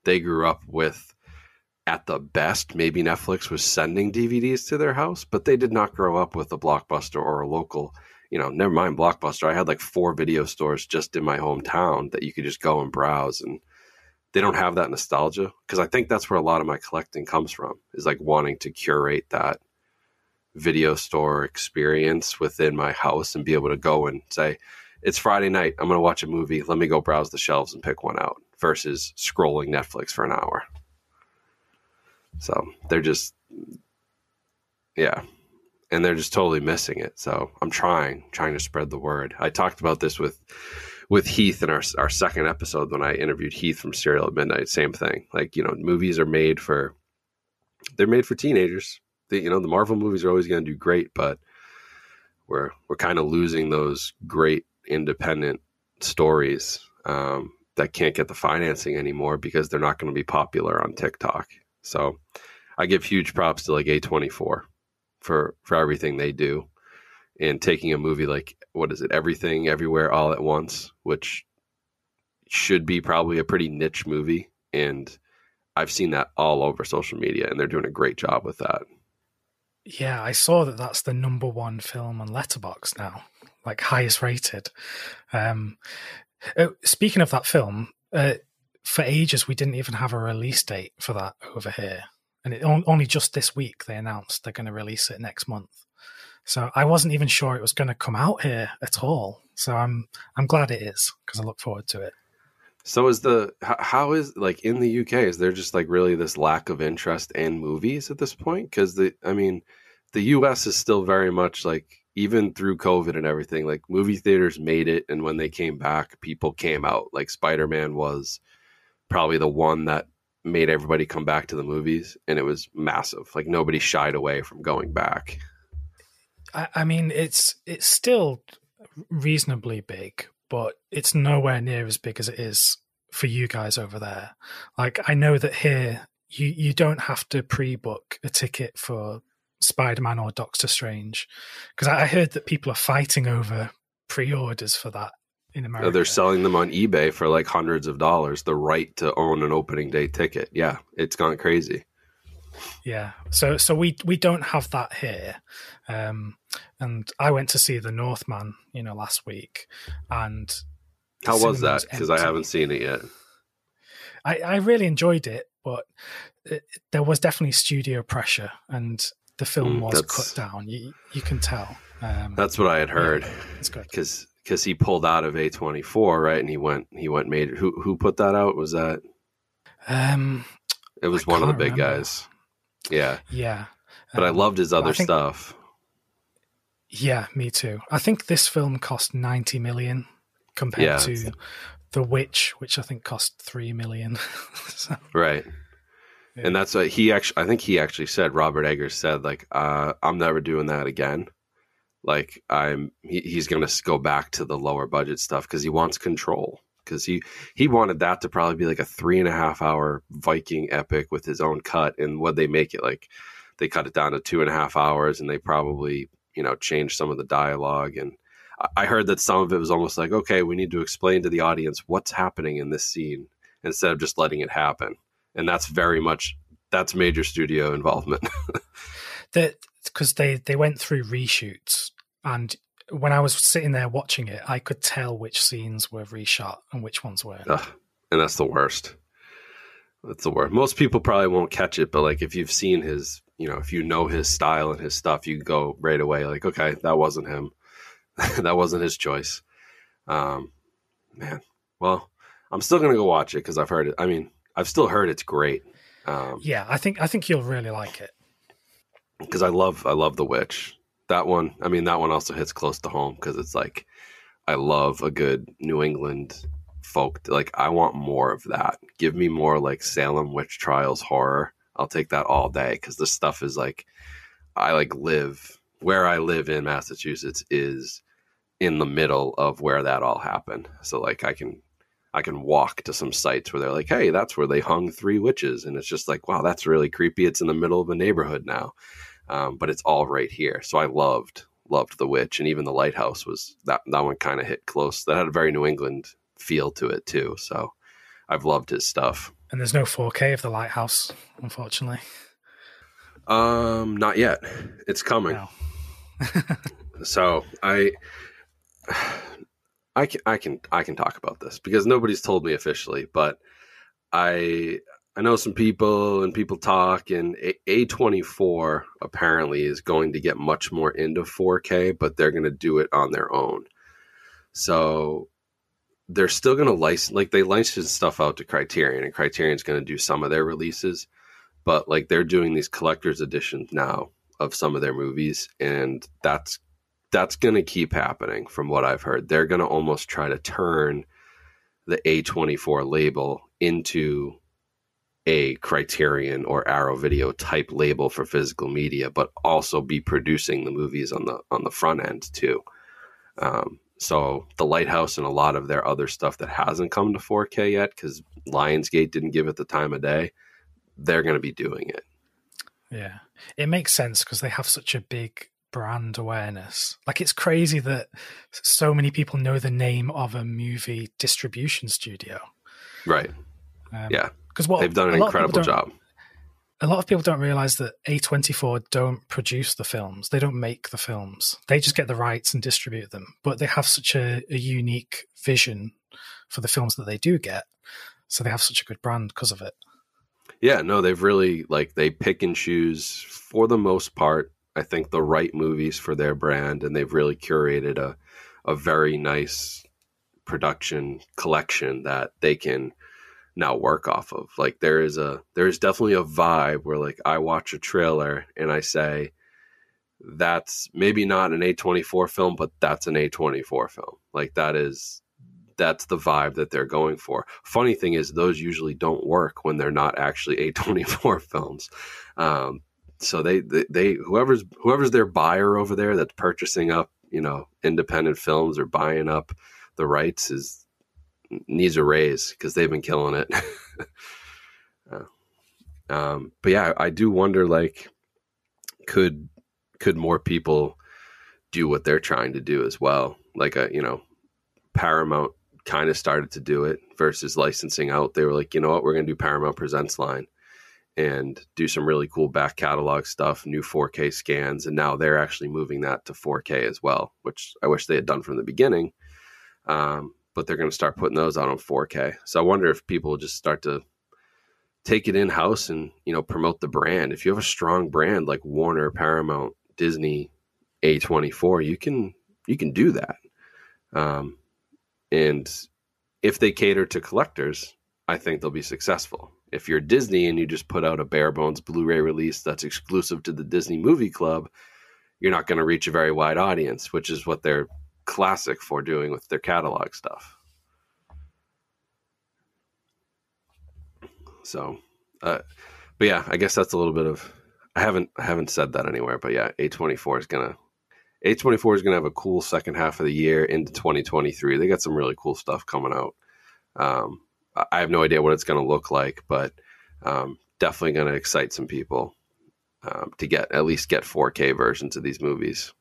S4: they grew up with at the best maybe netflix was sending dvds to their house but they did not grow up with a blockbuster or a local you know, never mind Blockbuster. I had like four video stores just in my hometown that you could just go and browse and they don't have that nostalgia because I think that's where a lot of my collecting comes from is like wanting to curate that video store experience within my house and be able to go and say it's Friday night, I'm going to watch a movie, let me go browse the shelves and pick one out versus scrolling Netflix for an hour. So, they're just yeah, and they're just totally missing it. So I'm trying, trying to spread the word. I talked about this with with Heath in our our second episode when I interviewed Heath from Cereal at Midnight. Same thing. Like you know, movies are made for they're made for teenagers. The, you know, the Marvel movies are always going to do great, but we're we're kind of losing those great independent stories um, that can't get the financing anymore because they're not going to be popular on TikTok. So I give huge props to like A24 for for everything they do and taking a movie like what is it everything everywhere all at once which should be probably a pretty niche movie. And i've seen that all over social media and they're doing a great job with that.
S5: Yeah i saw that that's the number one film on Letterboxd now like highest rated um uh, speaking of that film uh, for ages we didn't even have a release date for that over here and it only just this week they announced they're going to release it next month. So I wasn't even sure it was going to come out here at all. So I'm I'm glad it is because I look forward to it.
S4: So is the how is like in the UK is there just like really this lack of interest in movies at this point because the I mean the US is still very much like even through COVID and everything like movie theaters made it and when they came back people came out like Spider-Man was probably the one that made everybody come back to the movies, and it was massive. Like nobody shied away from going back.
S5: I, I mean, it's it's still reasonably big, but it's nowhere near as big as it is for you guys over there. Like I know that here you you don't have to pre-book a ticket for Spider-Man or Doctor Strange because I heard that people are fighting over pre-orders for that in America.
S4: They're selling them on eBay for like hundreds of dollars. The right to own an opening day ticket. Yeah, it's gone crazy.
S5: Yeah, so so we we don't have that here, um, and I went to see the Northman, you know, last week, and
S4: how was that? Because I haven't seen it yet.
S5: I I really enjoyed it, but it, there was definitely studio pressure, and the film mm, was cut down. You you can tell.
S4: Um, that's what I had heard. Yeah, it's good because because he pulled out of A24, right? And he went he went made who who put that out? Was that
S5: um
S4: it was I one of the big remember. guys. Yeah.
S5: Yeah.
S4: But um, I loved his other think, stuff.
S5: Yeah, me too. I think this film cost 90 million compared yeah, to The Witch, which I think cost 3 million.
S4: so, right. Yeah. And that's what he actually I think he actually said Robert Eggers said like uh I'm never doing that again. Like I'm he, he's going to go back to the lower budget stuff because he wants control. Because he he wanted that to probably be like a three and a half hour Viking epic with his own cut and what they make it like they cut it down to two and a half hours and they probably you know changed some of the dialogue and I heard that some of it was almost like okay we need to explain to the audience what's happening in this scene instead of just letting it happen and that's very much that's major studio involvement
S5: that because they they went through reshoots, and when I was sitting there watching it, I could tell which scenes were reshot and which ones weren't.
S4: Ugh, and that's the worst. That's the worst. Most people probably won't catch it, but like if you've seen his, you know, if you know his style and his stuff, you go right away like, okay, that wasn't him. that wasn't his choice. Um, man, well, I'm still gonna go watch it because I've heard it. I mean, I've still heard it's great. Um,
S5: Yeah, I think I think you'll really like it.
S4: because I love I love The Witch. That one, I mean, that one also hits close to home because it's like I love a good New England folk. Like I want more of that. Give me more like Salem witch trials horror. I'll take that all day because this stuff is like I like live where I live in Massachusetts is in the middle of where that all happened. So like I can I can walk to some sites where they're like, hey, that's where they hung three witches, and it's just like, wow, that's really creepy. It's in the middle of a neighborhood now, um, but it's all right here. So I loved loved the witch, and even the lighthouse was that that one kind of hit close. That had a very New England feel to it too. So I've loved his stuff.
S5: And there's no 4K of the lighthouse, unfortunately.
S4: Um, not yet. It's coming.
S5: No.
S4: so I, I can, I can, I can talk about this because nobody's told me officially, but I, I know some people and people talk, and A twenty four apparently is going to get much more into four K, but they're going to do it on their own. So they're still going to license, like they license stuff out to Criterion, and Criterion's going to do some of their releases, but like they're doing these collector's editions now of some of their movies, and that's that's going to keep happening from what I've heard. They're going to almost try to turn the A24 label into a Criterion or Arrow Video type label for physical media, but also be producing the movies on the on the front end too. Um, so the Lighthouse and a lot of their other stuff that hasn't come to 4K yet because Lionsgate didn't give it the time of day, they're going to be doing it.
S5: Yeah. It makes sense because they have such a big brand awareness. Like it's crazy that so many people know the name of a movie distribution studio.
S4: Right.
S5: Um,
S4: Yeah.
S5: Because what
S4: They've done an
S5: lot of people
S4: incredible job.
S5: A lot of people don't realize that A24 don't produce the films. They don't make the films. They just get the rights and distribute them. But they have such a, a unique vision for the films that they do get. So they have such a good brand because of it.
S4: Yeah, no, they've really like they pick and choose for the most part. I think the right movies for their brand, and they've really curated a a very nice production collection that they can now work off of. Like there is a there is definitely a vibe where like I watch a trailer and I say that's maybe not an A24 film, but that's an A24 film. Like that is that's the vibe that they're going for. Funny thing is, those usually don't work when they're not actually A24 films. Um, so they, they, they, whoever's whoever's their buyer over there that's purchasing up, you know, independent films or buying up the rights is needs a raise because they've been killing it. Uh, um, but yeah, I do wonder, like, could could more people do what they're trying to do as well? Like a, you know, Paramount kind of started to do it versus licensing out. They were like, you know what, we're going to do Paramount Presents line and do some really cool back catalog stuff, new 4K scans. And now they're actually moving that to 4K as well, which I wish they had done from the beginning. Um, but they're going to start putting those out on 4K. So I wonder if people just start to take it in house and, you know, promote the brand. If you have a strong brand like Warner, Paramount, Disney, A24, you can, you can do that. Um, and if they cater to collectors, I think they'll be successful. If you're Disney and you just put out a bare bones Blu-ray release that's exclusive to the Disney Movie Club, you're not going to reach a very wide audience, which is what they're classic for doing with their catalog stuff. So, uh, but yeah, I guess that's a little bit of. I haven't I haven't said that anywhere, but yeah, A24 is gonna A24 is gonna have a cool second half of the year into 2023. They got some really cool stuff coming out. Um, I- have no idea what it's gonna look like, but um, definitely gonna excite some people um, to get at least get 4K versions of these movies.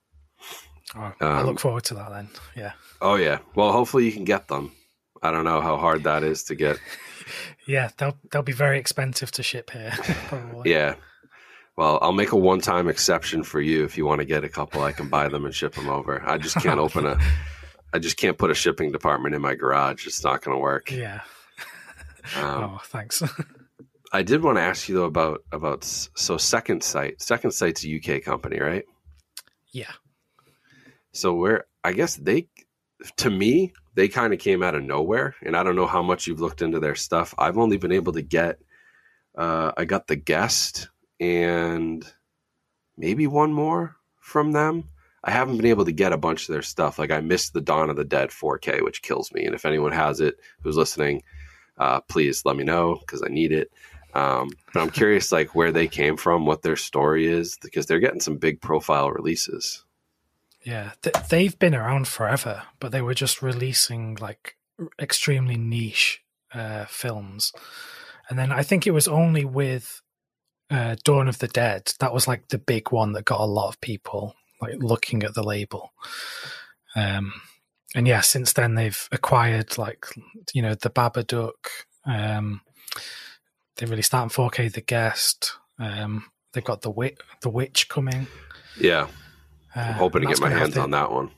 S5: Oh, I
S4: Um,
S5: look forward to that then. Yeah.
S4: Oh yeah, well hopefully you can get them. I don't know how hard that is to get.
S5: Yeah, they'll they'll be very expensive to ship here, probably.
S4: Yeah, Well, I'll make a one-time exception for you if you want to get a couple. I can buy them and ship them over. I just can't open a. I just can't put a shipping department in my garage. It's not going to work.
S5: Yeah.
S4: Um,
S5: oh, thanks.
S4: I did want to ask you though about about so Second Sight. Second Sight's a UK company, right?
S5: yeah.
S4: So where I guess they, to me, they kind of came out of nowhere, and I don't know how much you've looked into their stuff. I've only been able to get, uh, I got the guest and maybe one more from them. I haven't been able to get a bunch of their stuff. Like I missed the Dawn of the Dead 4K, which kills me. And if anyone has it who's listening, uh, please let me know because I need it. Um, but I'm curious, like where they came from, what their story is, because they're getting some big profile releases.
S5: Yeah, th- they've been around forever, but they were just releasing like extremely niche uh, films. And then I think it was only with uh, Dawn of the Dead that was like the big one that got a lot of people like looking at the label. Um, and yeah, since then they've acquired like you know the Babadook. Um, they released that in 4K. The Guest. Um, they've got the witch, the Witch coming.
S4: Yeah,
S5: Uh,
S4: I'm hoping to get my hands
S5: the-
S4: on that one.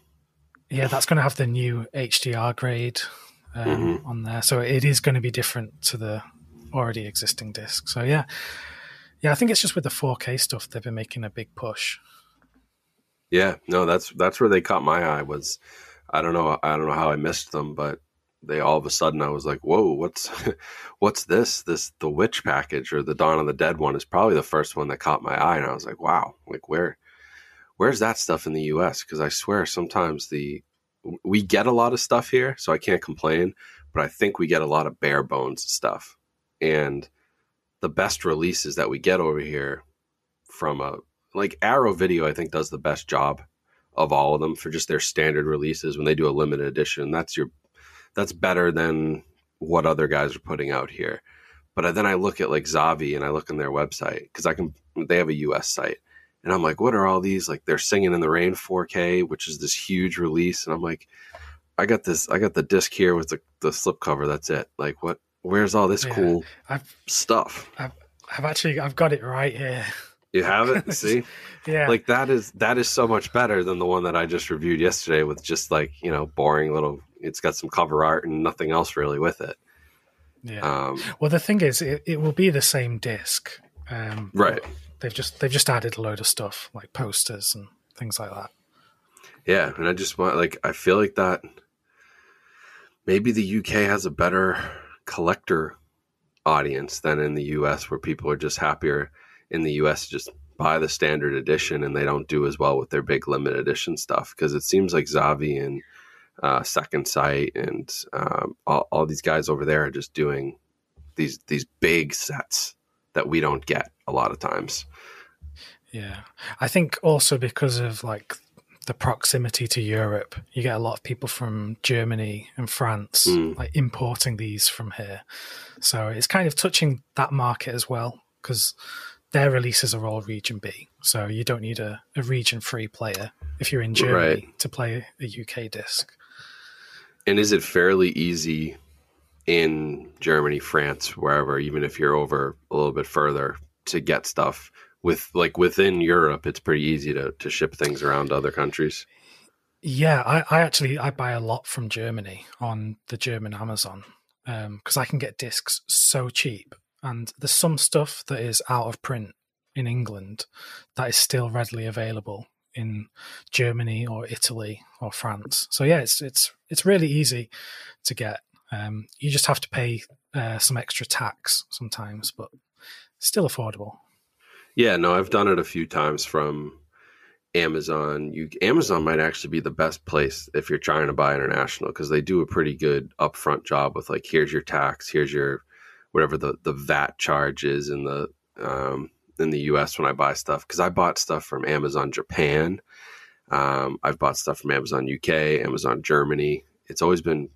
S5: yeah, that's going to have the new HDR grade um,
S4: Mhm.
S5: on there, so it is going to be different to the already existing disc. So yeah, yeah, I think it's just with the 4K stuff they've been making a big push.
S4: Yeah, no, that's that's where they caught my eye. Was I don't know, I don't know how I missed them, but they all of a sudden I was like, whoa, what's what's this? This the witch package or the Dawn of the Dead one is probably the first one that caught my eye, and I was like, wow, like where where's that stuff in the U.S. Because I swear sometimes the we get a lot of stuff here, so I can't complain, but I think we get a lot of bare bones stuff, and the best releases that we get over here from a like Arrow Video, I think does the best job of all of them for just their standard releases when they do a limited edition. That's your that's better than what other guys are putting out here. But then I look at like Zavvi and I look on their website because I can they have a US site and I'm like, what are all these? Like they're singing in the rain 4K, which is this huge release, and I'm like, I got this, I got the disc here with the the slipcover. That's it. Like what? Where's all this
S5: Yeah.
S4: cool
S5: I've
S4: stuff?
S5: I've actually I've got it right here.
S4: You have it. See.
S5: Yeah,
S4: like that is that is so much better than the one that I just reviewed yesterday with just like you know boring little. It's got some cover art and nothing else really with it.
S5: yeah.
S4: Um,
S5: well, the thing is, it, it will be the same disc. Um,
S4: right.
S5: They've just they've just added a load of stuff like posters and things like that.
S4: Yeah, and I just want like I feel like that maybe the UK has a better collector audience than in the US where people are just happier in the US just buy the standard edition and they don't do as well with their big limited edition stuff because it seems like Zavvi and uh, Second Sight and um, all, all these guys over there are just doing these these big sets that we don't get a lot of times.
S5: Yeah, I think also because of like the proximity to Europe, you get a lot of people from Germany and France
S4: Mm.
S5: like importing these from here. So it's kind of touching that market as well because their releases are all region B. So you don't need a, a region free player if you're in Germany
S4: Right.
S5: to play a UK disc.
S4: And is it fairly easy in Germany, France, wherever, even if you're over a little bit further to get stuff with like within Europe, it's pretty easy to, to ship things around to other countries.
S5: Yeah, I, I actually I buy a lot from Germany on the German Amazon um, because I can get discs so cheap, and there's some stuff that is out of print in England that is still readily available in Germany or Italy or France. So yeah, it's it's it's really easy to get. Um, you just have to pay uh, some extra tax sometimes, but still affordable.
S4: Yeah, no, I've done it a few times from Amazon. You Amazon might actually be the best place if you're trying to buy international because they do a pretty good upfront job with like here's your tax, here's your whatever the the VAT charge is in the um, in the U.S. when I buy stuff because I bought stuff from Amazon Japan. Um, I've bought stuff from Amazon UK, Amazon Germany. It's always been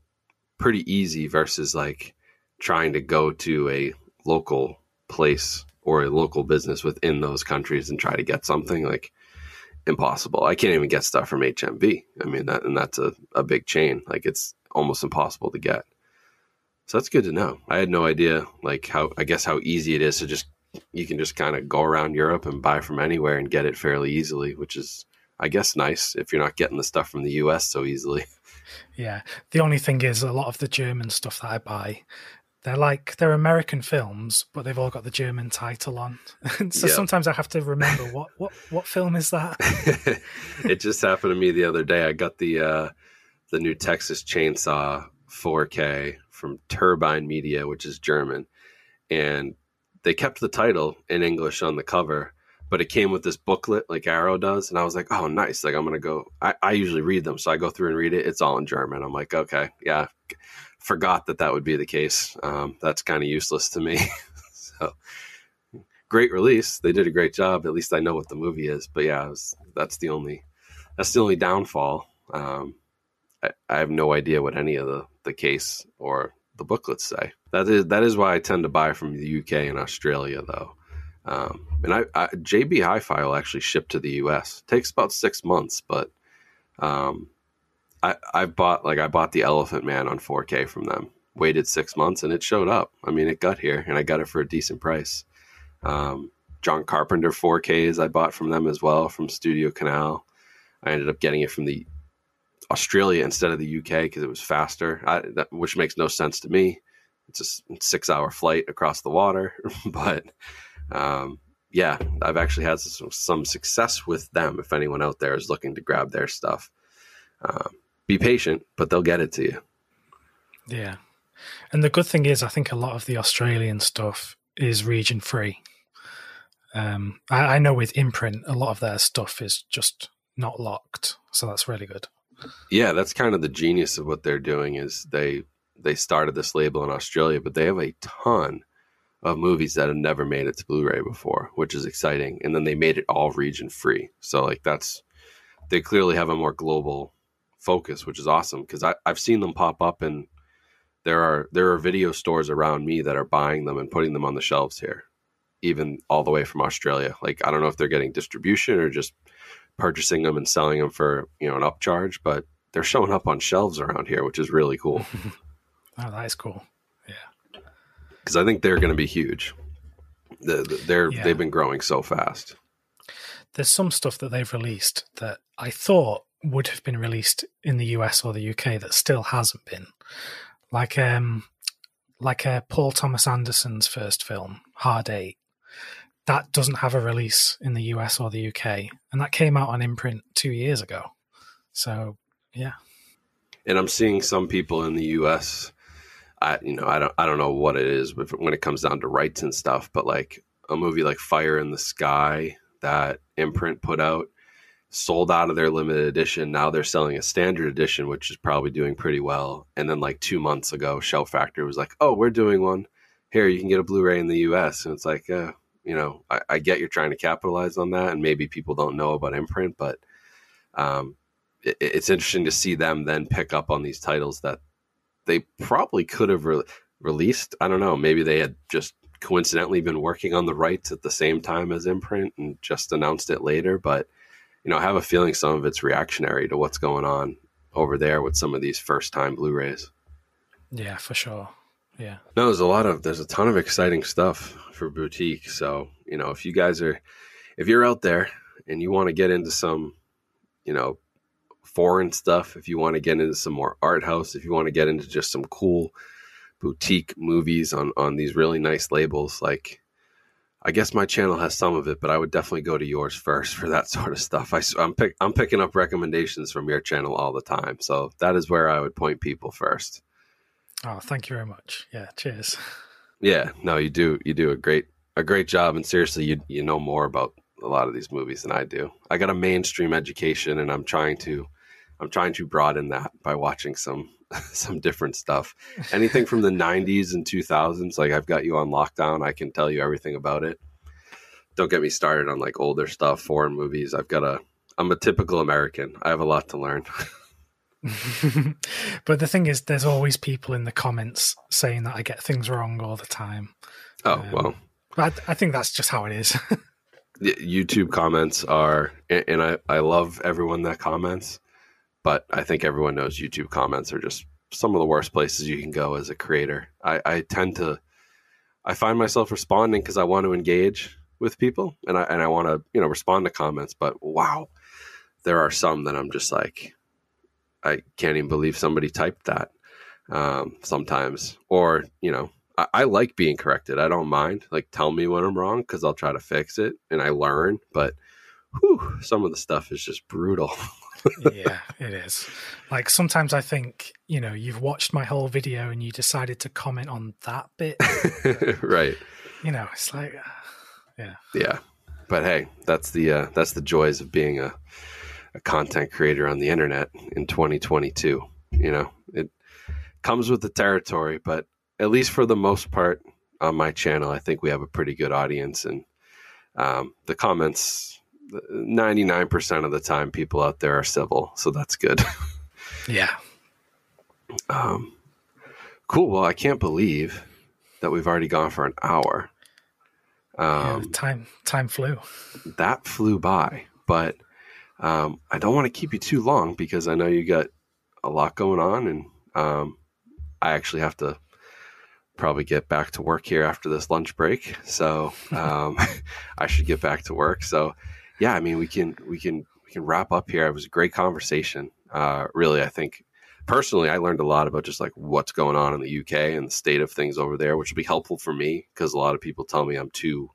S4: pretty easy versus like trying to go to a local place or a local business within those countries and try to get something like impossible. I can't even get stuff from HMV. I mean that and that's a, a big chain. Like it's almost impossible to get. So that's good to know. I had no idea like how I guess how easy it is to just you can just kind of go around Europe and buy from anywhere and get it fairly easily, which is, I guess, nice if you're not getting the stuff from the US so easily.
S5: Yeah. The only thing is, a lot of the German stuff that I buy, they're like they're American films, but they've all got the German title on. so
S4: Yeah.
S5: sometimes I have to remember what what what film is that?
S4: it just happened to me the other day. I got the uh, the new Texas Chainsaw 4K from Turbine Media, which is German, and they kept the title in English on the cover, but it came with this booklet like Arrow does, and I was like, oh, nice. Like I'm gonna go. I, I usually read them, so I go through and read it. It's all in German. I'm like, okay, yeah. Forgot that that would be the case. Um, that's kind of useless to me. so great release. They did a great job. At least I know what the movie is. But yeah, was, that's the only that's the only downfall. Um, I, I have no idea what any of the the case or the booklets say. That is that is why I tend to buy from the UK and Australia though. Um, and I, I JB Hi-Fi will actually ship to the US. takes about six months, but um, I I bought like I bought the Elephant Man on 4K from them. Waited six months and it showed up. I mean, it got here and I got it for a decent price. Um, John Carpenter 4Ks I bought from them as well from Studio Canal. I ended up getting it from the Australia instead of the UK because it was faster, I, that, which makes no sense to me. It's a six-hour flight across the water, but um, yeah, I've actually had some, some success with them. If anyone out there is looking to grab their stuff, um, be patient, but they'll get it to you.
S5: Yeah. And the good thing is, I think a lot of the Australian stuff is region free. Um, I, I know with imprint, a lot of their stuff is just not locked, so that's really good.
S4: Yeah, that's kind of the genius of what they're doing is they they started this label in Australia, but they have a ton of movies that have never made it to Blu-ray before, which is exciting. And then they made it all region free. So like that's they clearly have a more global focus, which is awesome because I've seen them pop up and there are there are video stores around me that are buying them and putting them on the shelves here, even all the way from Australia. Like I don't know if they're getting distribution or just purchasing them and selling them for you know an upcharge, but they're showing up on shelves around here, which is really cool
S5: Oh, that is cool.
S4: Yeah, because I think they're going to be huge. The, the- they're
S5: Yeah.
S4: they've been growing so fast.
S5: There's some stuff that they've released that I thought would have been released in the US or the UK that still hasn't been. Like um like uh, Paul Thomas Anderson's first film, Hard Eight. That doesn't have a release in the US or the UK. And that came out on imprint two years ago. So yeah.
S4: and I'm seeing some people in the U.S. I you know I don't I don't know what it is, but when it comes down to rights and stuff, but like a movie like Fire in the Sky that Imprint put out sold out of their limited edition. Now they're selling a standard edition, which is probably doing pretty well. And then like two months ago, Shout Factory was like, "Oh, we're doing one here. You can get a Blu-ray in the U.S." And it's like, uh, you know, I, I get you're trying to capitalize on that, and maybe people don't know about Imprint, but um, it, it's interesting to see them then pick up on these titles that they probably could have re- released. I don't know. Maybe they had just coincidentally been working on the rights at the same time as Imprint and just announced it later. But you know, I have a feeling some of it's reactionary to what's going on over there with some of these first time Blu-rays.
S5: Yeah, for sure. Yeah.
S4: No, there's a lot of there's a ton of exciting stuff for boutique. So, you know, if you guys are if you're out there and you want to get into some, you know, foreign stuff, if you want to get into some more art house, if you want to get into just some cool boutique movies on on these really nice labels, like I guess my channel has some of it, but I would definitely go to yours first for that sort of stuff. I, am pick, I'm picking up recommendations from your channel all the time, so that is where I would point people first.
S5: Oh, thank you very much. Yeah, cheers.
S4: Yeah, no, you do you do a great a great job, and seriously, you you know more about a lot of these movies than I do. I got a mainstream education, and I'm trying to I'm trying to broaden that by watching some some different stuff. Anything from the 90s and 2000s, like I've got you on lockdown. I can tell you everything about it. Don't get me started on like older stuff, foreign movies. I've got a I'm a typical American. I have a lot to learn.
S5: but the thing is, there's always people in the comments saying that I get things wrong all the time.
S4: Oh
S5: Um,
S4: well,
S5: But I, I think that's just how it is.
S4: YouTube comments are, and and I, I love everyone that comments, but I think everyone knows YouTube comments are just some of the worst places you can go as a creator. I, I tend to, I find myself responding because I want to engage with people and I and I want to you know respond to comments. But wow, there are some that I'm just like, I can't even believe somebody typed that. Um, sometimes, or you know, I, I like being corrected. I don't mind. Like, tell me when I'm wrong because I'll try to fix it and I learn. But whew, some of the stuff is just brutal.
S5: yeah, it is. Like sometimes I think, you know, you've watched my whole video and you decided to comment on that bit.
S4: right.
S5: You know, it's like, yeah,
S4: yeah. But hey, that's the uh, that's the joys of being a, a content creator on the internet in 2022. You know, it comes with the territory, but at least for the most part on my channel, I think we have a pretty good audience, and um, the comments. 99% of the time people out there are civil so that's good
S5: yeah.
S4: Um, cool. Well, I can't believe that we've already gone for an hour.
S5: yeah
S4: Um,
S5: time time flew.
S4: that flew by, but um, I don't want to keep you too long because I know you got a lot going on, and um, I actually have to probably get back to work here after this lunch break. So um, I should get back to work. So yeah, I mean we can we can we can wrap up here. It was a great conversation. Uh, really, I think personally I learned a lot about just like what's going on in the UK and the state of things over there, which will be helpful for me because a lot of people tell me I'm too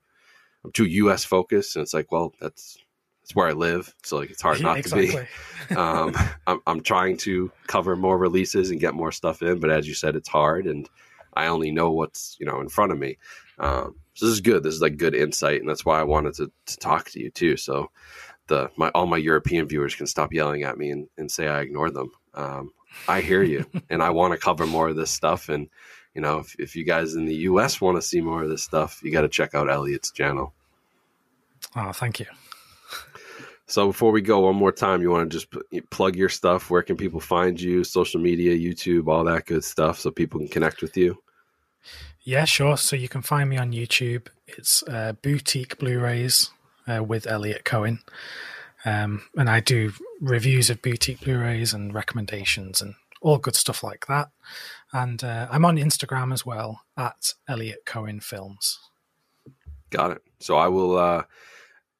S4: I'm too US focused, and it's like, well, that's that's where I live, so like it's hard not
S5: exactly.
S4: to be. Um, I'm I'm trying to cover more releases and get more stuff in, but as you said, it's hard, and I only know what's you know in front of me. Um, so this is good. This is like good insight, and that's why I wanted to, to talk to you too. So the my all my European viewers can stop yelling at me and, and say I ignore them. Um, I hear you, and I want to cover more of this stuff. And you know, if, if you guys in the U.S. want to see more of this stuff, you got to check out Elliot's channel.
S5: Oh, thank you.
S4: So before we go, one more time, you want to just p- plug your stuff. Where can people find you? Social media, YouTube, all that good stuff, so people can connect with you.
S5: Yeah, sure. So you can find me on YouTube. It's uh, Boutique Blu-rays uh, with Elliot Coen, um, and I do reviews of boutique Blu-rays and recommendations and all good stuff like that. And uh, I'm on Instagram as well at Elliot Coen Films.
S4: Got it. So I will uh,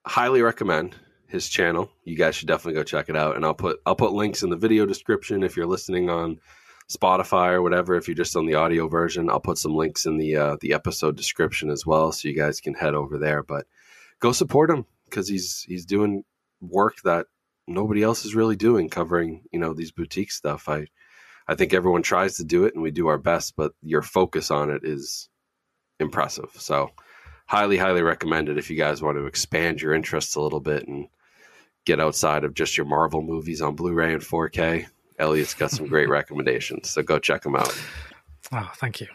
S4: highly recommend his channel. You guys should definitely go check it out, and I'll put I'll put links in the video description if you're listening on Spotify or whatever. If you're just on the audio version, I'll put some links in the uh, the episode description as well, so you guys can head over there. But go support him because he's he's doing work that nobody else is really doing, covering you know these boutique stuff. I I think everyone tries to do it, and we do our best, but your focus on it is impressive. So highly, highly recommend it if you guys want to expand your interests a little bit and get outside of just your Marvel movies on Blu-ray and 4K. Elliot's got some great recommendations, so go check them out.
S5: Oh, thank you.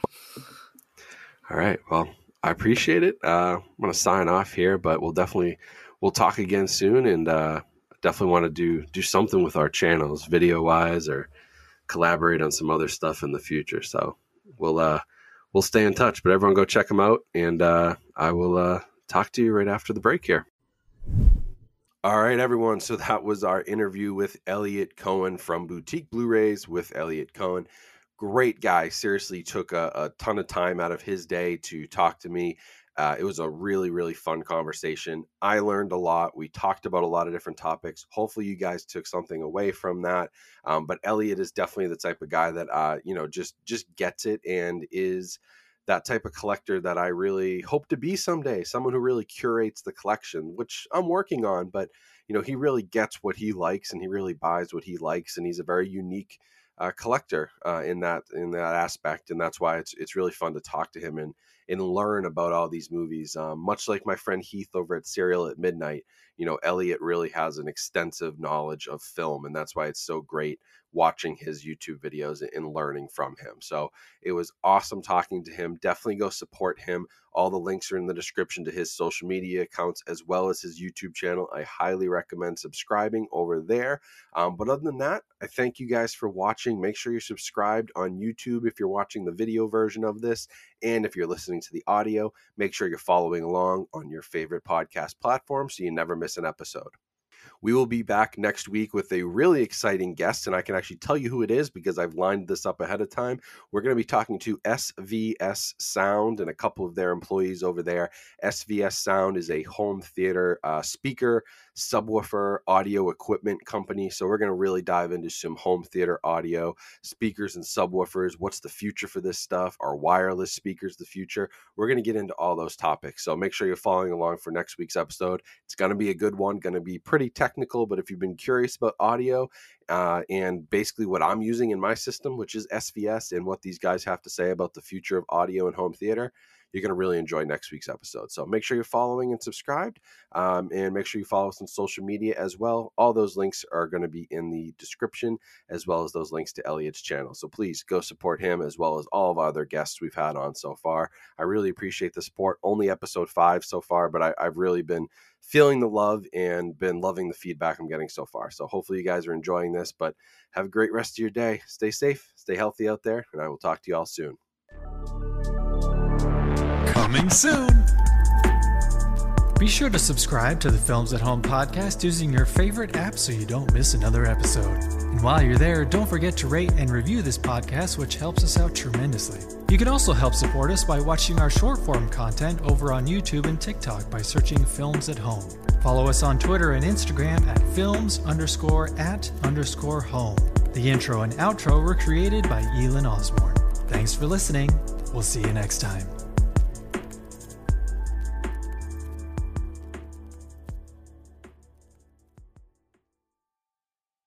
S4: All right, well, I appreciate it. Uh, I'm going to sign off here, but we'll definitely we'll talk again soon, and uh, definitely want to do do something with our channels, video wise, or collaborate on some other stuff in the future. So we'll uh, we'll stay in touch. But everyone, go check them out, and uh, I will uh, talk to you right after the break here. All right, everyone. So that was our interview with Elliot Coen from Boutique Blu-rays with Elliot Coen. Great guy. Seriously, took a, a ton of time out of his day to talk to me. Uh, it was a really, really fun conversation. I learned a lot. We talked about a lot of different topics. Hopefully, you guys took something away from that. Um, but Elliot is definitely the type of guy that uh, you know just just gets it and is that type of collector that I really hope to be someday. Someone who really curates the collection, which I'm working on. But you know, he really gets what he likes and he really buys what he likes, and he's a very unique uh, collector uh, in that in that aspect, and that's why it's it's really fun to talk to him and and learn about all these movies. Um, much like my friend Heath over at Cereal at Midnight, you know, Elliot really has an extensive knowledge of film, and that's why it's so great watching his YouTube videos and learning from him. So it was awesome talking to him. Definitely go support him. All the links are in the description to his social media accounts as well as his YouTube channel. I highly recommend subscribing over there. Um, but other than that, I thank you guys for watching. Make sure you're subscribed on YouTube if you're watching the video version of this. And if you're listening to the audio, make sure you're following along on your favorite podcast platform so you never miss an episode. We will be back next week with a really exciting guest, and I can actually tell you who it is because I've lined this up ahead of time. We're going to be talking to SVS Sound and a couple of their employees over there. SVS Sound is a home theater uh, speaker, subwoofer, audio equipment company. So we're going to really dive into some home theater audio, speakers, and subwoofers. What's the future for this stuff? Are wireless speakers the future? We're going to get into all those topics. So make sure you're following along for next week's episode. It's going to be a good one, going to be pretty technical, but if you've been curious about audio uh, and basically what I'm using in my system, which is SVS, and what these guys have to say about the future of audio and home theater, you're going to really enjoy next week's episode. So make sure you're following and subscribed, um, and make sure you follow us on social media as well. All those links are going to be in the description, as well as those links to Elliot's channel. So please go support him as well as all of our other guests we've had on so far. I really appreciate the support. Only episode five so far, but I, I've really been feeling the love and been loving the feedback I'm getting so far. So hopefully you guys are enjoying this, but have a great rest of your day. Stay safe, stay healthy out there, and I will talk to you all soon.
S3: Coming soon.
S6: Be sure to subscribe to the Films at Home podcast using your favorite app so you don't miss another episode. And while you're there, don't forget to rate and review this podcast, which helps us out tremendously. You can also help support us by watching our short form content over on YouTube and TikTok by searching Films at Home. Follow us on Twitter and Instagram at films underscore at underscore home. The intro and outro were created by Elin Osborne. Thanks for listening. We'll see you next time.